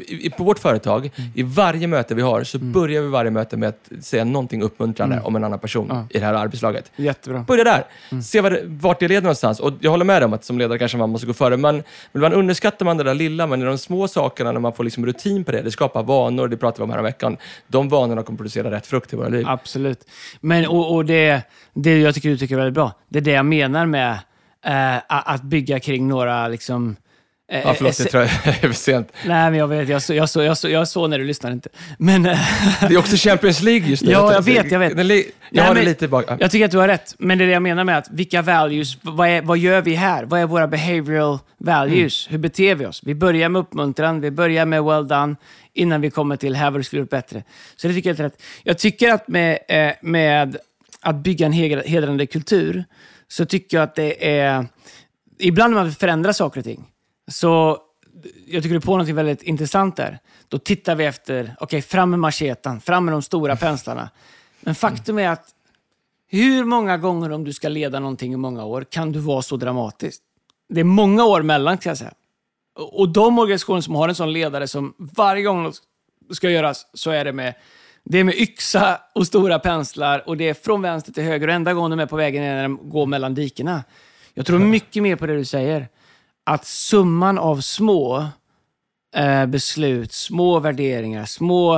i, i, på vårt företag, Mm. i varje möte vi har, så börjar vi varje möte med att säga någonting uppmuntrande om en annan person Mm. Ja. i det här arbetslaget. Jättebra. Börja där. Mm. Se vad vart det leder någonstans. Och jag håller med om att som ledare kanske man måste gå före. Men, men man underskattar man det där lilla, men de små sakerna, när man får liksom rutin på det, det skapar vanor, det pratade vi om här veckan. De vanorna kommer producera rätt frukt i våra liv. Absolut. Men, och, och det, det jag tycker du tycker är väldigt bra, det är det jag menar med eh, att bygga kring några liksom... eh, Ja, förlåt, eh, det tror jag är för sent. Nej, men jag vet. Jag så, jag så, jag så, jag så när du lyssnar inte. Men eh, Det är också Champions League just nu. Ja, jag vet, jag vet. Jag Nej, har men- lite bak. jag tycker att du har rätt. Men det är det jag menar med att vilka values, vad, är, vad gör vi här? Vad är våra behavioral values? Hur beter vi oss? Vi börjar med uppmuntran, vi börjar med well done, innan vi kommer till här vad du skulle gjort bättre. Så det tycker jag är rätt. Jag tycker att med, eh, med att bygga en hedrande kultur, så tycker jag att det är... Ibland när man förändrar saker och ting, så jag tycker du är på något väldigt intressant där. Då tittar vi efter, okej, fram med machetan, fram med de stora penslarna. Men faktum är att hur många gånger om du ska leda någonting i många år kan du vara så dramatisk? Det är många år mellan, kan jag säga. Och och de organisationer som har en sån ledare som varje gång något ska göras så är det med, det är med yxa och stora penslar och det är från vänster till höger och enda gången de är på vägen är när de går mellan dikena. Jag tror mycket mer på det du säger. Att summan av små eh, beslut, små värderingar, små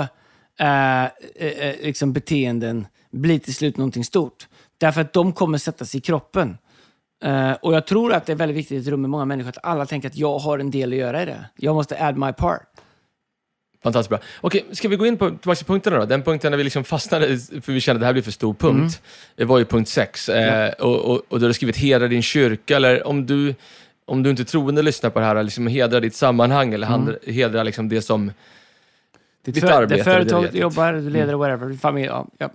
eh, eh, eh, liksom beteenden blir till slut någonting stort. Därför att de kommer sätta sig i kroppen. Eh, och jag tror att det är väldigt viktigt i ett rum med många människor att alla tänker att jag har en del att göra i det. Jag måste add my part. Fantastiskt bra. Okej, ska vi gå in på tillbaka till punkterna då? Den punkten där vi liksom fastnade, för vi kände att det här blir för stor punkt, Mm. det var ju punkt 6. Eh, och, och, och du har skrivit hedra din kyrka, eller om du, om du inte är troende lyssnar på det här, liksom hedra ditt sammanhang, eller hand, hedra liksom det som... Ditt, Ditt för, arbete, det företaget du jobbar, du leder, whatever, din familj. Ja, ja.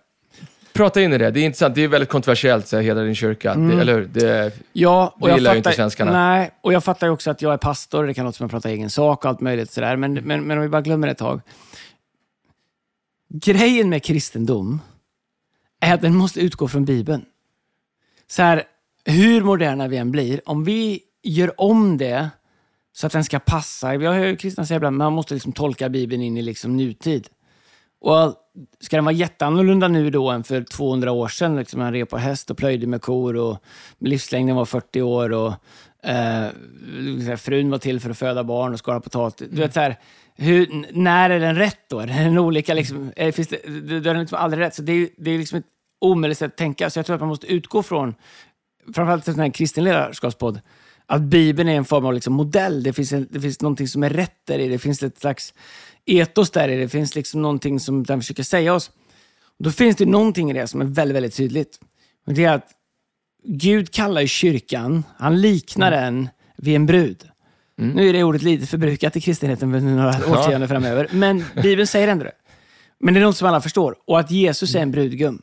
Prata in i det, det är intressant, det är väldigt kontroversiellt, så här, hedra din kyrka, det, eller hur? Det, Ja, och Det jag gillar ju fattar, inte svenskarna. Nej, och jag fattar ju också att jag är pastor, det kan låta som att jag pratar egen sak och allt möjligt sådär, men, men, men om vi bara glömmer det ett tag. Grejen med kristendom är att den måste utgå från Bibeln. Så här, hur moderna vi än blir, om vi gör om det så att den ska passa. Jag hör kristna säga ibland att man måste liksom tolka Bibeln in i liksom nutid. Och ska den vara jätteannorlunda nu då än för 200 år sedan? Liksom man red på häst och plöjde med kor och livslängden var 40 år och eh, frun var till för att föda barn och skala potatis. Du vet så här, hur, när är den rätt då? Är den olika liksom, är, finns det, då är är liksom aldrig rätt. Så det, är- det är liksom ett omöjligt sätt att tänka. Så jag tror att man måste utgå från, framförallt en sån här kristen ledarskapspodd, att Bibeln är en form av liksom modell. Det finns, en, det finns någonting som är rätt där i. Det finns ett slags etos där i. Det finns liksom någonting som den försöker säga oss. Då finns det någonting i det som är väldigt, väldigt tydligt. Och det är att Gud kallar kyrkan, han liknar den vid en brud. Nu är det ordet lite förbrukat i kristenheten för några årtionden framöver, men Bibeln säger ändå det. Men det är något som alla förstår. Och att Jesus är en brudgum.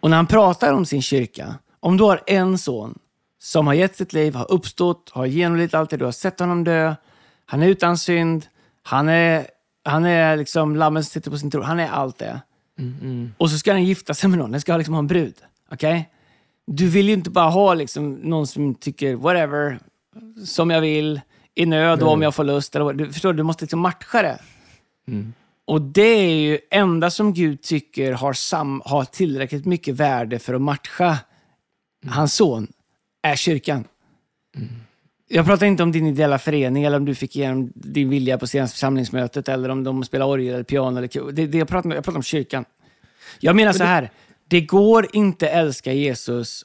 Och när han pratar om sin kyrka, om du har en son som har gett sitt liv, har uppstått, har genomlidit allt det, du har sett honom dö, han är utan synd, han är, han är liksom lammet som sitter på sin tro, han är allt det. Och så ska den gifta sig med någon, den ska liksom ha en brud. Okej? Du vill ju inte bara ha liksom någon som tycker whatever, som jag vill, i nöd och om jag får lust. Eller. Du förstår, du måste liksom matcha det. Och det är ju enda som Gud tycker har, sam, har tillräckligt mycket värde för att matcha hans son, är kyrkan. Jag pratar inte om din ideella förening eller om du fick igenom din vilja på senaste församlingsmötet eller om de spelar orgel eller piano. Eller, det, det jag, pratar jag pratar om kyrkan. Jag menar så här, det går inte älska Jesus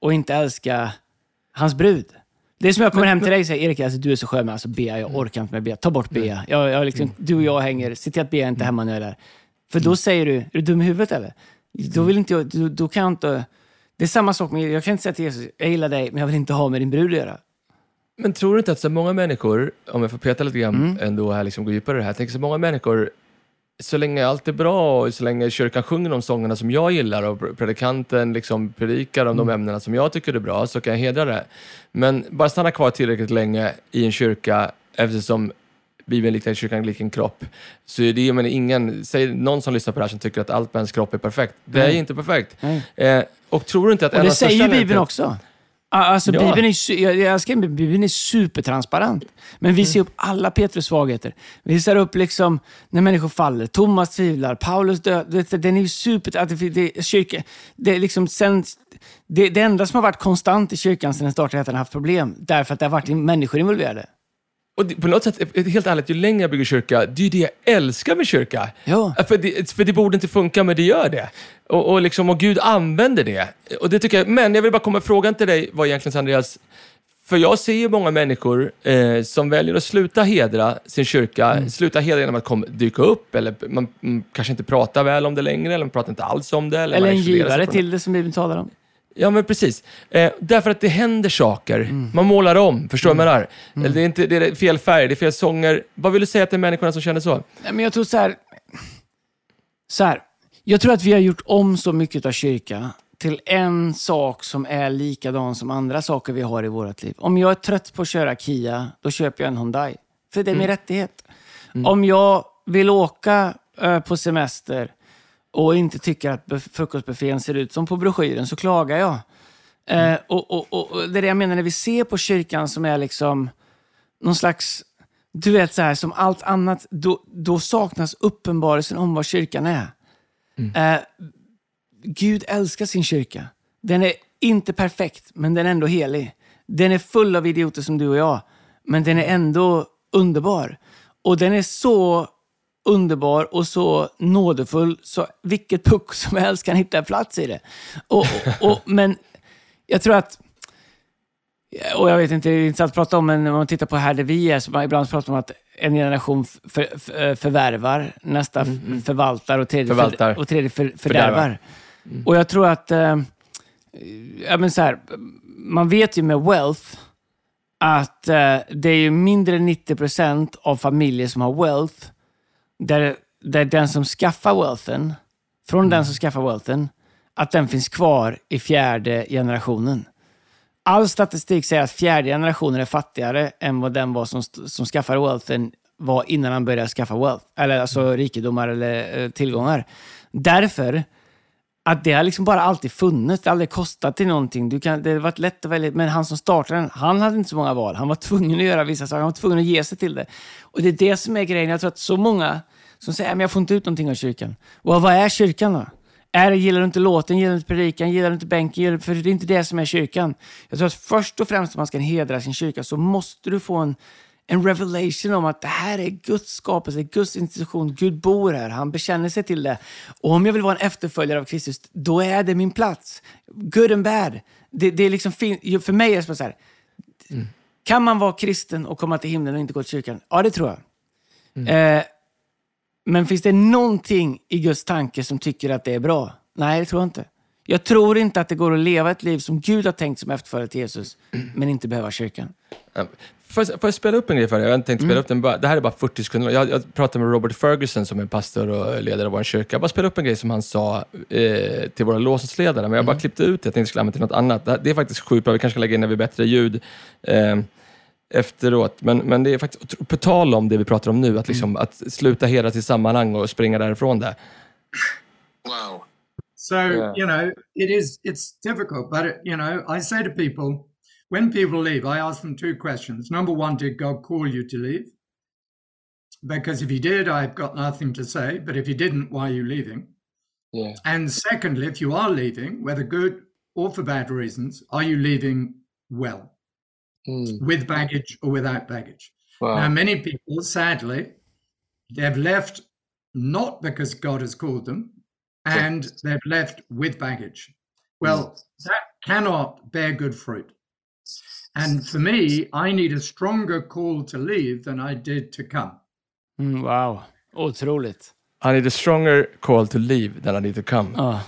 och inte älska hans brud. Det är som jag kommer hem till dig och säger, Erik, alltså, du är så skön, men alltså Bea, jag orkar inte med Bea. Ta bort Bea. Jag, jag liksom, du och jag hänger, se till att Bea inte är hemma när jag är där. För då säger du, är du dum i huvudet eller? Då, vill inte jag, då, då kan jag inte... Det är samma sak med, jag kan inte säga till Jesus, jag gillar dig, men jag vill inte ha med din brud att göra. Men tror du inte att så många människor, om jag får peta lite grann Mm. ändå här, liksom gå djupare i det här, tänker så många människor, så länge allt är bra och så länge kyrkan sjunger de sångerna som jag gillar och predikanten liksom predikar om Mm. de ämnena som jag tycker är bra, så kan jag hedra det. Men bara stanna kvar tillräckligt länge i en kyrka, eftersom Bibeln liknar kyrkan lik en kropp, så är det men ingen, säg någon som lyssnar på det här som tycker att allt med ens kropp är perfekt. Det är inte perfekt. Eh, och tror du inte att Och det säger ju Bibeln också. Alltså, Ja. Bibeln är, jag, jag Bibeln, är supertransparent. Men vi ser upp alla Petrus svagheter. Vi ser upp liksom när människor faller. Thomas tvivlar, Paulus död. Den är ju super... Att det, det, kyrka, det, är liksom sen, det, det enda som har varit konstant i kyrkan sedan den startade är att den har haft problem. Därför att det har varit människor involverade. Och på något sätt, eh, helt ärligt, ju längre jag bygger kyrka, det är ju det jag älskar med kyrka. Ja. För det, för det borde inte funka, men det gör det. Och, och, liksom, och Gud använder det. Och det tycker jag, men jag vill bara komma med frågan till dig, var egentligen Andreas, för jag ser ju många människor eh, som väljer att sluta hedra sin kyrka, Mm. sluta hedra genom att kom, dyka upp, eller man mm, kanske inte pratar väl om det längre, eller man pratar inte alls om det. Eller, Eller man en givare till det som Bibeln talar om. Ja, men precis. Eh, därför att det händer saker. Man målar om, förstår vad jag menar? Eller det är, inte, det är fel färg, det är fel sånger. Vad vill du säga till människorna som känner så? Nej, men jag tror så här, så här. Jag tror att vi har gjort om så mycket av kyrka till en sak som är likadan som andra saker vi har i vårt liv. Om jag är trött på att köra Kia, då köper jag en Hyundai. För det är min rättighet. Om jag vill åka eh, på semester och inte tycker att buf- frukostbuffén ser ut som på broschyren så klagar jag. Eh, och, och, och, och det är det jag menar när vi ser på kyrkan som är liksom någon slags, du vet så här som allt annat, då, då saknas uppenbarelsen om vad kyrkan är. Eh, Gud älskar sin kyrka. Den är inte perfekt, men den är ändå helig. Den är full av idioter som du och jag, men den är ändå underbar. Och den är så underbar och så nådefull så vilket puck som helst kan hitta plats i det. Och, och, och, men jag tror att och jag vet inte, det är intressant att prata om, men när man tittar på här där vi är, så man ibland pratar om att en generation för, för, förvärvar, nästa förvaltar och tredje, Förvaltar. För, och tredje för, fördärvar. Och jag tror att, eh, ja men så här, man vet ju med wealth att eh, det är ju mindre än 90% av familjer som har wealth, där, där den som skaffar wealthen, från den som skaffar wealthen, att den finns kvar i fjärde generationen. All statistik säger att fjärde generationen är fattigare än vad den var som, som skaffade wealthen var innan han började skaffa wealth, eller alltså rikedomar eller eh, tillgångar. Därför att det har liksom bara alltid funnits, det har aldrig kostat till någonting. Du kan, det har varit lätt att välja, men han som startade den, han hade inte så många val. Han var tvungen att göra vissa saker, han var tvungen att ge sig till det. Och det är det som är grejen. Jag tror att så många som säger att jag får inte ut någonting av kyrkan. Och vad är kyrkan då? Är det, gillar du inte låten, gillar du inte predikan, gillar du inte bänken? Gillar, för det är inte det som är kyrkan. Jag tror att först och främst om man ska hedra sin kyrka så måste du få en, en revelation om att det här är Guds skapelse, Guds institution, Gud bor här, han bekänner sig till det. Och om jag vill vara en efterföljare av Kristus, då är det min plats. Good and bad. Det, det är liksom fin- för mig är det så här, kan man vara kristen och komma till himlen och inte gå till kyrkan? Ja, det tror jag. Eh, men finns det någonting i Guds tanke som tycker att det är bra? Nej, det tror jag inte. Jag tror inte att det går att leva ett liv som Gud har tänkt som efterföljare till Jesus, men inte behöva kyrkan. Får jag, får jag spela upp en grej för dig? Jag har inte tänkt spela upp den. Bara, det här är bara 40 sekunder. Jag, jag pratade med Robert Ferguson som är pastor och ledare av vår kyrka. Jag bara spela upp en grej som han sa eh, till våra låtsasledare, men jag bara klippte ut det. Jag tänkte skulle använda till något annat. Det, här- det är faktiskt sjukt bra. Vi kanske ska lägga in när vi bättre ljud eh, efteråt. Men, men det är faktiskt, på tal om det vi pratar om nu, att, liksom, att sluta hedra sitt sammanhang och springa därifrån det. Wow. So, Yeah. you know, it is, it's difficult, but, you know, I say to people, when people leave, I ask them two questions. Number one, did God call you to leave? Because if he did, I've got nothing to say. But if he didn't, why are you leaving? Yeah. And secondly, if you are leaving, whether good or for bad reasons, are you leaving well, hmm. with baggage or without baggage? Wow. Now, many people, sadly, they've left not because God has called them, and they've left with baggage. Well, hmm. that cannot bear good fruit. And for me, I need a stronger call to leave than I did to come. Mm, wow, otroligt. I need a stronger call to leave than I need to come. Ja.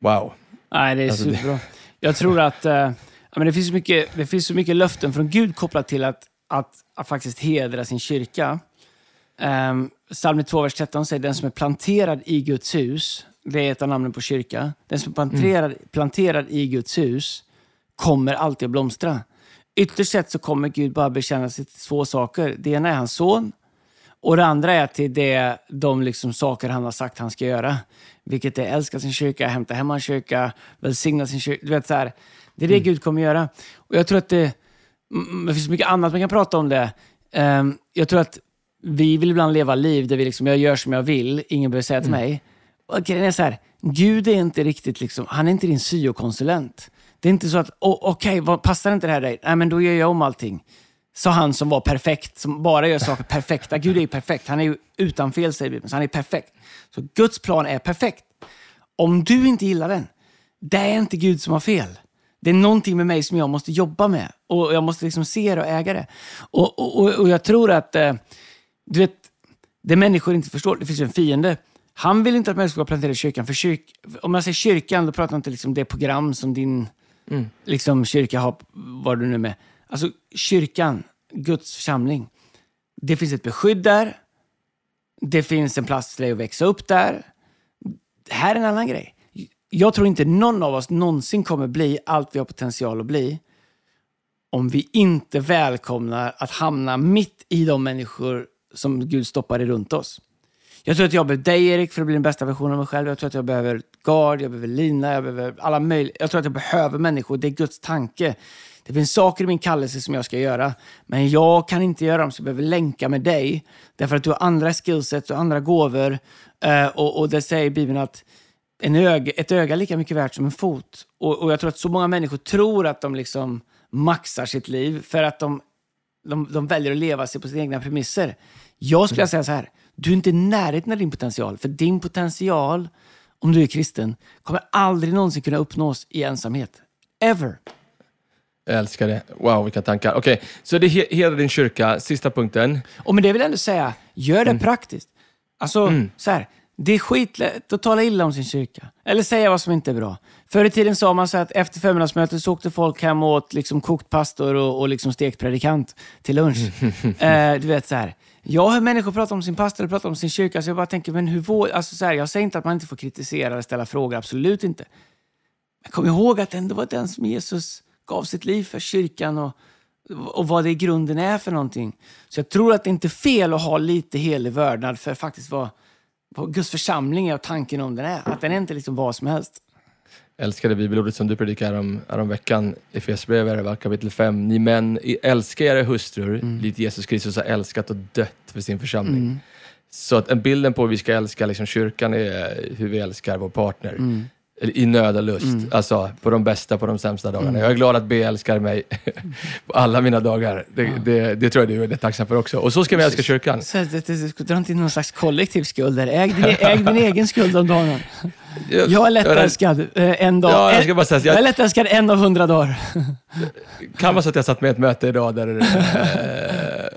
Wow. Nej, det är Alltså, det- superbra. Jag tror att, eh, men det, finns så mycket, det finns så mycket löften från Gud kopplat till att, att, att faktiskt hedra sin kyrka. Um, Psalm 2, vers 13 säger den som är planterad i Guds hus, det är ett av namnen på kyrka. Den som är planterad, mm. planterad i Guds hus kommer alltid att blomstra. Ytterst sett så kommer Gud bara bekänna sig till två saker. Det ena är hans son och det andra är till det, de liksom saker han har sagt han ska göra. Vilket är älska sin kyrka, hämta hem hans kyrka, välsigna sin kyrka. Du vet, så här, det är det mm. Gud kommer göra. Och jag tror att det, det finns mycket annat man kan prata om det. Um, jag tror att vi vill ibland leva liv där vi liksom, jag gör som jag vill, ingen behöver säga till mm. mig. Och grejen är så här, Gud är inte riktigt liksom, han är inte din syokonsulent. Det är inte så att, oh, okej, okay, passar inte det här dig? Nej, men då gör jag om allting. Sa han som var perfekt, som bara gör saker perfekta. Gud är ju perfekt. Han är ju utan fel, säger Bibeln. Så han är perfekt. Så Guds plan är perfekt. Om du inte gillar den, det är inte Gud som har fel. Det är någonting med mig som jag måste jobba med. Och Jag måste liksom se det och äga det. Och, och, och jag tror att, eh, du vet, det människor inte förstår, det finns ju en fiende. Han vill inte att människor ska plantera i kyrkan. För kyrk, om man säger kyrkan, då pratar man inte liksom det program som din mm. liksom, kyrka har, vad du nu med. Alltså kyrkan, Guds församling. Det finns ett beskydd där. Det finns en plats för dig att växa upp där. Det här är en annan grej. Jag tror inte någon av oss någonsin kommer bli allt vi har potential att bli om vi inte välkomnar att hamna mitt i de människor som Gud stoppar runt oss. Jag tror att jag behöver dig Erik för att bli den bästa versionen av mig själv. Jag tror att jag behöver Gard, jag behöver Lina, jag behöver alla möjliga. Jag tror att jag behöver människor. Det är Guds tanke. Det finns saker i min kallelse som jag ska göra, men jag kan inte göra dem så jag behöver länka med dig. Därför att du har andra skillsets och andra gåvor. Uh, och, och det säger Bibeln att en öga, ett öga är lika mycket värt som en fot. Och, och, jag tror att så många människor tror att de liksom maxar sitt liv för att de, de, de väljer att leva sig på sina egna premisser. Jag skulle mm. säga så här, du är inte i närheten av din potential. För din potential, om du är kristen, kommer aldrig någonsin kunna uppnås i ensamhet. Ever. Jag älskar det. Wow, vilka tankar. Okej, okay, så det är hela din kyrka. Sista punkten. Och med det vill jag ändå säga, gör det mm. praktiskt. Alltså, mm. så här, det är skitlätt att tala illa om sin kyrka. Eller säga vad som inte är bra. Förr i tiden sa man så att efter förmiddagsmötet så åkte folk hem och åt liksom kokt pastor och, och liksom stekt predikant till lunch. eh, du vet så här. Jag hör människor prata om sin pastor och prata om sin kyrka, så jag bara tänker, men hur vår, alltså så här, Jag säger inte att man inte får kritisera eller ställa frågor, absolut inte. Men kom ihåg att det ändå var den som Jesus gav sitt liv för, kyrkan och, och vad det i grunden är för någonting. Så jag tror att det inte är fel att ha lite helig vördnad för faktiskt vad, vad Guds församling är och tanken om den är. Att den är inte liksom vad som helst. Älskar det bibelordet som du predikade om, om veckan, Efesierbrevet kapitel 5. Ni män, älska era hustrur, mm. likt Jesus Kristus har älskat och dött för sin församling. Mm. Så att en bilden på hur vi ska älska liksom, kyrkan är hur vi älskar vår partner. Mm i nöd och lust. Mm. Alltså på de bästa, på de sämsta dagarna. Mm. Jag är glad att B älskar mig på alla mina dagar. Det, ja. det, det, tror jag du är väldigt tacksam för också. Och så ska vi älska kyrkan. Så, det, det, dra inte in någon slags kollektiv skuld där. Äg din, äg din egen skuld om dagen. Jag, jag är lättälskad eh, en dag. Ja, jag, ska bara säga, jag, jag är lättälskad en av hundra dagar. kan vara så att jag satt med ett möte idag där... Eh,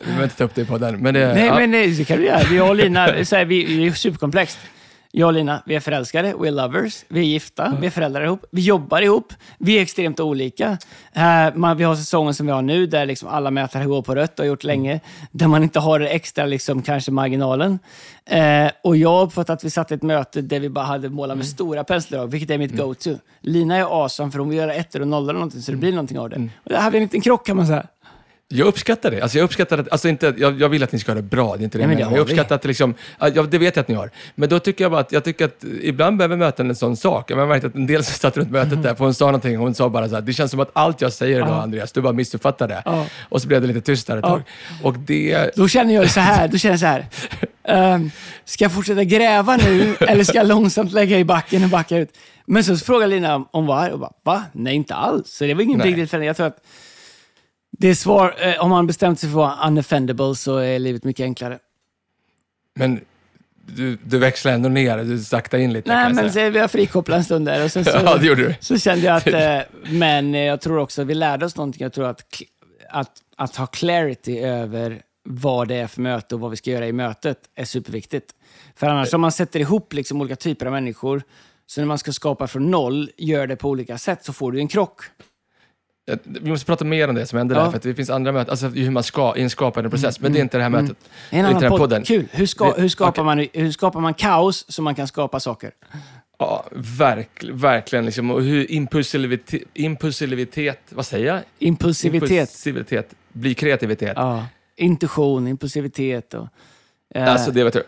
vi behöver inte ta upp det på den. Men det, nej, ja. men det kan du göra. Vi och Lina, så här, vi, det är superkomplext. Jag och Lina, vi är förälskade, we are lovers, vi är gifta, mm. vi är föräldrar ihop, vi jobbar ihop, vi är extremt olika. Uh, man, vi har säsongen som vi har nu, där liksom alla mätare går på rött och har gjort länge, där man inte har extra liksom, kanske marginalen. Uh, och jag har uppfattat att vi satt ett möte där vi bara hade målat med mm. stora penseldrag, vilket är mitt mm. go-to. Lina är awesome, för hon vill göra ettor och nollor eller någonting, så det mm. blir någonting av det. Och det här blir en liten krock kan man säga. Jag uppskattar det. Alltså jag uppskattar att, alltså inte, jag, jag vill att ni ska ha det bra, det är inte det, Nej, men det jag uppskattar att det liksom, ja, det vet jag att ni har. Men då tycker jag bara att, jag tycker att ibland behöver möten en sån sak. Jag har märkt att en del som satt runt mötet mm. där, för hon sa någonting, hon sa bara så här, det känns som att allt jag säger idag, Andreas, du bara missuppfattar det. Ja. Och så blev det lite tyst där ett tag. Och det... Då känner jag så här, då känner jag så här, um, ska jag fortsätta gräva nu, eller ska jag långsamt lägga i backen och backa ut? Men så frågar Lina om vad och bara, va? Nej, inte alls. Så det var ingen big deal för henne. Jag tror att det är svar, eh, om man bestämt sig för att vara unoffendable så är livet mycket enklare. Men du, du växlar ändå ner, du saktar in lite. Nej, men så, vi har frikopplat en stund där och sen så, ja, det gjorde du. så kände jag att, eh, men jag tror också att vi lärde oss någonting. Jag tror att, att, att ha clarity över vad det är för möte och vad vi ska göra i mötet är superviktigt. För annars om man sätter ihop liksom olika typer av människor, så när man ska skapa från noll, gör det på olika sätt, så får du en krock. Vi måste prata mer om det som hände Ja. där, för att det finns andra möten, alltså hur man ska i en skapande process, men det är inte det här mötet. Det är en annan podd. podden. Kul. Hur, ska, hur, skapar man, hur skapar man kaos så man kan skapa saker? Ja, verk, verkligen. Liksom, och hur impulsivitet, impulsivitet, vad säger jag? Impulsivitet. Impulsivitet blir kreativitet. Ja. Intuition, impulsivitet och... eh, Alltså, det vet du.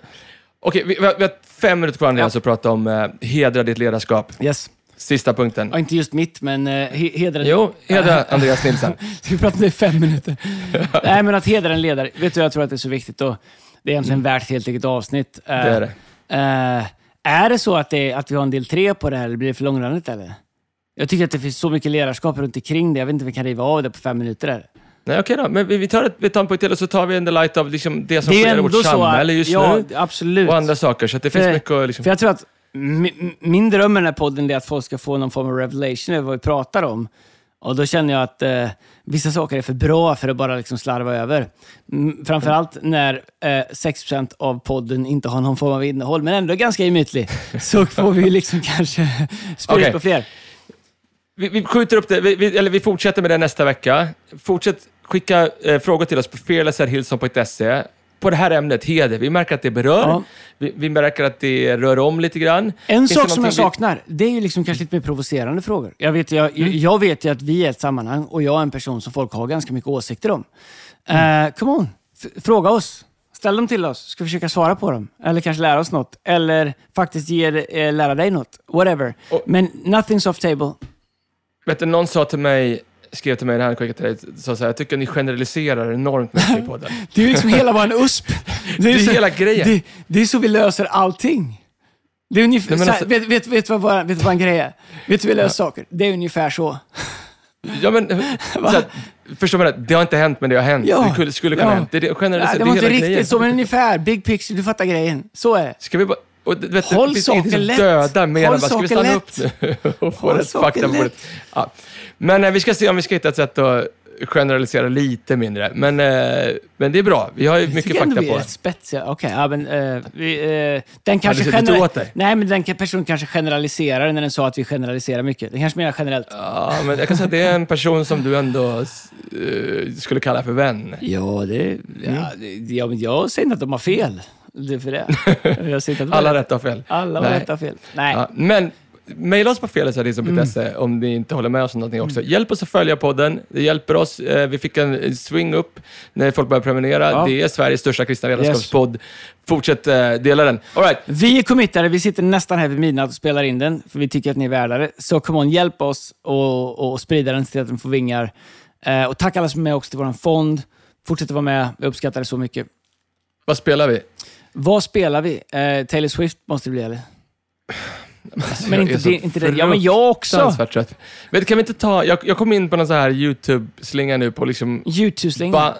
Okej, vi, vi, har, vi har fem minuter kvar Andreas att prata om eh, hedra ditt ledarskap. Yes. Sista punkten. Ja, inte just mitt, men uh, hedra... Jo, hedra Andreas Nilsson. Ska vi prata om det i fem minuter? Nej, men att hedra en ledare. Vet du, jag tror att det är så viktigt och det är egentligen värt ett helt eget avsnitt. Eh, Det är det. eh, är det så att, det, att vi har en del tre på det här, eller blir det för långrandigt eller? Jag tycker att det finns så mycket ledarskap runt omkring det. Jag vet inte om vi kan riva av det på fem minuter. Där. Nej, okej då. Men vi, vi, tar ett, vi tar en punkt till och så tar vi en light av liksom det som Det sker i vårt samhälle just ja, nu. absolut. Och andra saker. Så det finns För- mycket att liksom... För jag tror att mi- min dröm med den här podden är att folk ska få någon form av revelation över vad vi pratar om. Och då känner jag att eh, vissa saker är för bra för att bara liksom slarva över. Mm, framförallt när eh, 6% av podden inte har någon form av innehåll, men ändå ganska gemytlig. Så får vi liksom kanske sprida Okej. på fler. Vi, vi skjuter upp det, vi, vi, eller vi fortsätter med det nästa vecka. Fortsätt skicka eh, frågor till oss på fearlesshillson.se. På det här ämnet, heder. Vi märker att det berör. Ja. Vi, vi märker att det rör om lite grann. En Finns sak som jag saknar, det är ju liksom kanske lite mer provocerande frågor. Jag vet, jag, Mm. jag vet ju att vi är ett sammanhang och jag är en person som folk har ganska mycket åsikter om. Mm. Eh, come on, F- fråga oss. Ställ dem till oss, ska vi försöka svara på dem. Eller kanske lära oss något. Eller faktiskt ge, eh, lära dig något. Whatever. Och- Men nothing's off table. Vet du, någon sa till mig, skrev till mig när han skickade till dig, sa så här, jag tycker ni generaliserar enormt mycket i podden. Det är ju liksom hela en USP. Det är så, hela grejen. Det, det är så vi löser allting. Det är ungefär, Nej, men så här, alltså- vet, vet, vet, vad, vår- vet vad en grej är? Vet du hur vi löser saker? Det är ungefär så. Ja, men, här, förstår man det? Det har inte hänt, men det har hänt. Ja. Det skulle, kunna Ja. ha hänt. Det, är det, generaliserar, Nej, det det var är inte riktigt grejen. så, men ungefär. Big picture, du fattar grejen. Så är det. Ska vi bara... Och, vet, Håll det saker lätt. dödar mer Håll än bara, ska vi stanna lätt. upp nu och få rätt fakta på bordet? Ja. Men eh, vi ska se om vi ska hitta ett sätt att generalisera lite mindre. Men, eh, men det är bra. Vi har ju mycket fakta på det. rätt spetsiga. Okej, ja, men eh, vi, eh, den kanske suttit genera- åt dig? Nej, men den personen kanske generaliserar när den sa att vi generaliserar mycket. Den kanske menar generellt. Ja, men jag kan säga att det är en person som du ändå eh, skulle kalla för vän. Ja, det, ja, det, ja, men jag säger inte att de har fel. Det är för det. Jag har Alla rätt har fel. Alla Nej. rätt och fel. Nej. Ja, men mejla oss på felisarisen.se Mm. om ni inte håller med oss om någonting också. Hjälp oss att följa podden. Det hjälper oss. Eh, Vi fick en swing upp när folk började prenumerera. Ja. Det är Sveriges största kristna ledarskapspodd. Fortsätt eh, dela den. All right. Vi är committade. Vi sitter nästan här vid midnatt och spelar in den, för vi tycker att ni är värda det. Så come on, hjälp oss och, och sprida den till att den får vingar. Eh, och tack alla som är med också till vår fond. Fortsätt att vara med. Jag uppskattar det så mycket. Vad spelar vi? Vad spelar vi? Taylor Swift måste det bli, eller? Men Jag inte så det, inte det. Ja, men jag också. trött. Vet, kan vi inte ta... Jag, jag kom in på någon sån här YouTube-slinga nu på liksom... YouTube-slinga.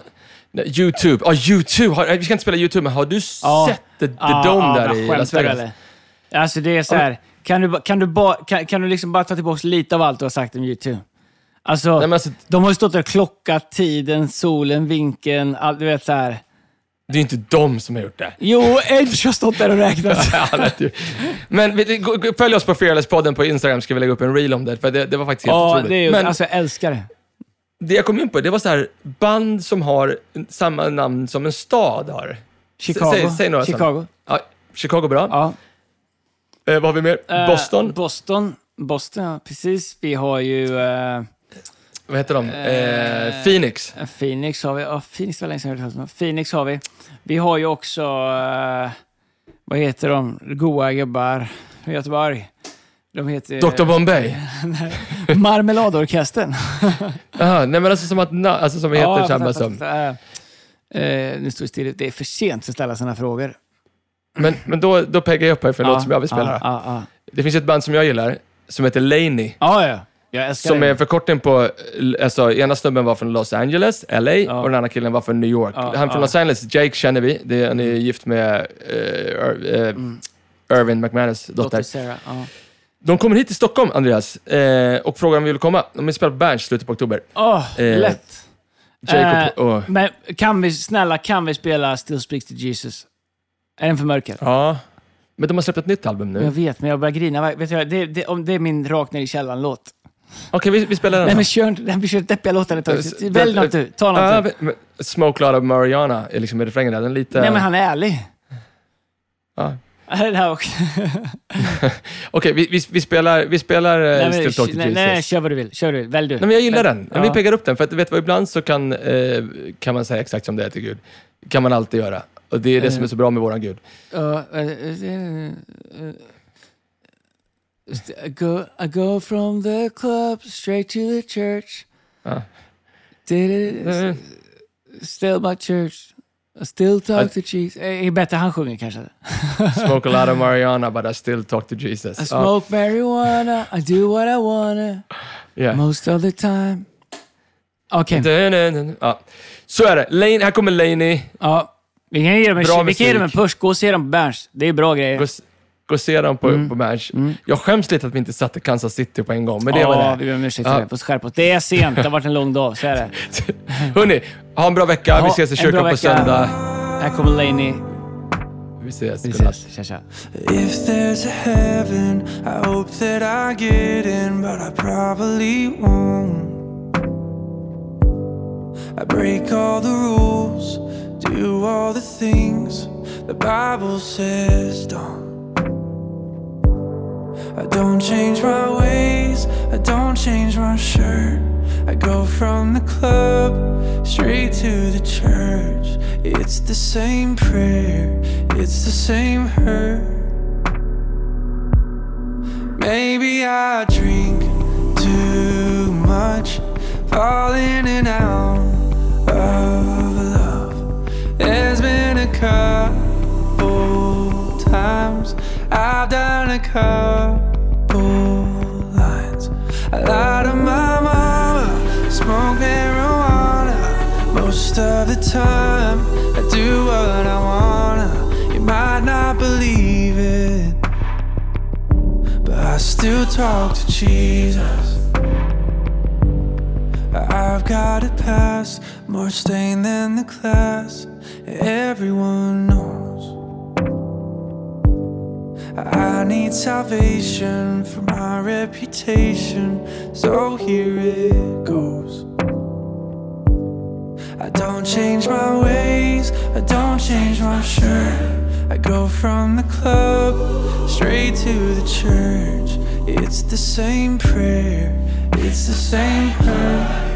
YouTube. Ja, YouTube. Har, vi ska inte spela YouTube, men har du Ja. sett The, the Ja, Dome där men i Las Vegas? eller? Alltså det är så här. Kan du, kan, du ba, kan, kan du liksom bara ta tillbaka lite av allt du har sagt om YouTube? Alltså, Nej, men alltså, de har ju stått där och klockat tiden, solen, vinkeln, allt, du vet så här. Det är inte de som har gjort det. Jo, Edge har stått där och räknat. Ja. Men följ oss på Fearless-podden på Instagram, ska vi lägga upp en reel om det, för det, det var faktiskt helt Ja, otroligt. det är ju, Men alltså jag älskar det. det jag kom in på, det var så här, band som har samma namn som en stad har. Chicago. Säg, säg några Chicago. sådana. Ja, Chicago, bra. Ja. Eh, vad har vi mer? Eh, Boston. Boston. Boston, ja, precis. Vi har ju eh, vad heter de? eh, Eh, Phoenix. Phoenix. har vi. Ja, Phoenix var länge sedan jag hört. Phoenix har vi. Vi har ju också, eh, vad heter de, goa gubbar i Göteborg. De heter... Dr Bombay. Marmeladorkestern. Jaha, nej men alltså som att, alltså som heter jag samma som. Eh, eh, nu står det still. Det är för sent att ställa sådana frågor. Men, men då, då peggar jag upp här för en låt som jag vill spela. Ja, ja, ja. Det finns ett band som jag gillar, som heter Laney. ja, ja. Jag älskar Som det. är en förkortning på, alltså ena snubben var från Los Angeles, LA, och den andra killen var från New York. Ja, Han från ja. Los Angeles, Jake känner vi. Det är, han är gift med eh, Ir- eh, Irvin McManus dotter. Dotter Sarah. Ja. De kommer hit till Stockholm, Andreas, eh, och frågar om vi vill komma. De vill spela på Berns slutet på oktober. Åh, Eh, lätt. Jacob, Eh, och, Men kan vi, snälla, kan vi spela Still Speaks to Jesus? Är den för mörker? ja. Men de har släppt ett nytt album Jag nu. vet, men jag börjar grina. Vet du, det, det, om det är min rakt ner i källaren-låt. Okej, vi, vi spelar den Nej men kör inte, vi kör deppiga låtar ett tag. Välj något du, ta något du. men- men Smoke Lot of Mariana är liksom i refrängen där. Den är lite... Nej men han är ärlig. Ja. Det här också. Okej, vi, vi, vi spelar, vi spelar eh, Nej, Still Talk to Jesus. nej, kör vad du vill. Kör du. Välj du. Nej, men jag gillar den. Vi Ja. peggar upp den. För att, vet du vad, ibland så kan, eh, kan man säga exakt som det är till Gud. kan man alltid göra. Och det är det Eh. som är så bra med våran Gud. Eh, eh, eh, I go, I go from the club straight to the church. Ja. Did it, Eh, still my church. I still talk I- to Jesus. Eh, är bättre han sjunger kanske. Smoke a lot of Mariana but I still talk to Jesus. I smoke marijuana, I do what I wanna, yeah. most of the time. Okej, dun. Ja. Så är det. Lane, här kommer Laney. ja. Vi kan ge dem en, vi kan ge dem en push. Gå och se dem på Berns. Det är bra grejer. Och se dem på, Mm. på match. Jag skäms lite att vi inte satte Kansas City på en gång, men det ja, var vi det. ber om ursäkt för Ja. det. På skärp oss. Det är sent. Det har varit en lång dag. Så är det. Hörni, ha en bra vecka. vi Ja, ses i kyrkan på söndag. Här kommer Laney. Vi ses. Vi ses. Tja, tja. If there's a heaven, I hope that I get in, but I probably won't. I break all the rules, do all the things the Bible says don't. I don't change my ways, I don't change my shirt. I go from the club straight to the church. It's the same prayer, it's the same hurt. Maybe I drink too much, fall in and out of love. There's been a times I've done a couple lines. I lied to my mama, smoke marijuana. Most of the time, I do what I wanna. You might not believe it. But I still talk to Jesus. I've got a past, more stained than the class. Everyone knows. I need salvation for my reputation, so here it goes. I don't change my ways, I don't change my shirt. I go from the club straight to the church. It's the same prayer, it's the same hurt.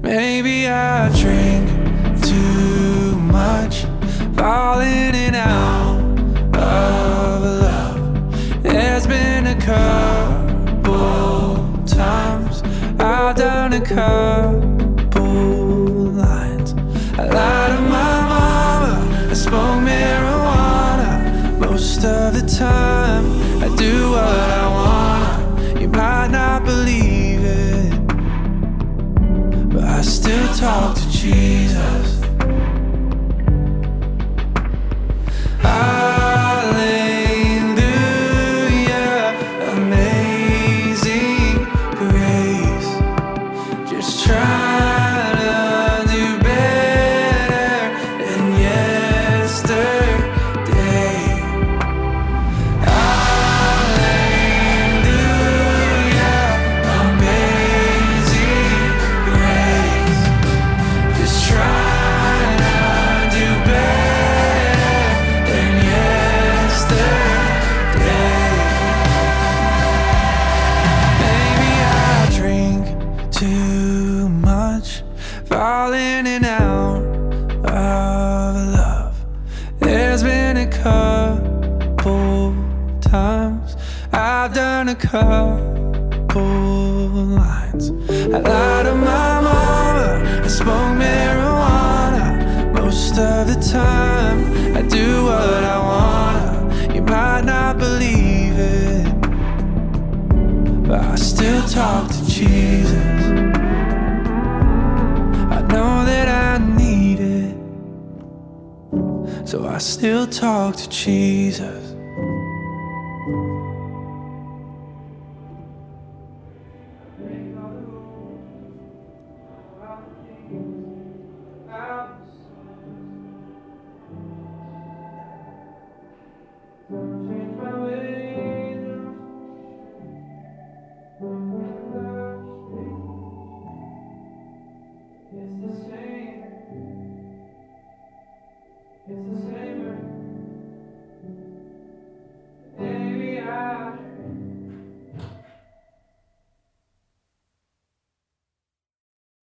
Maybe I drink too much, falling in and out of love. There's been a couple times I've done a couple lines. I lied to my mama, I smoke marijuana. Most of the time, I do what I wanna. You might not believe it, but I still talk to Jesus.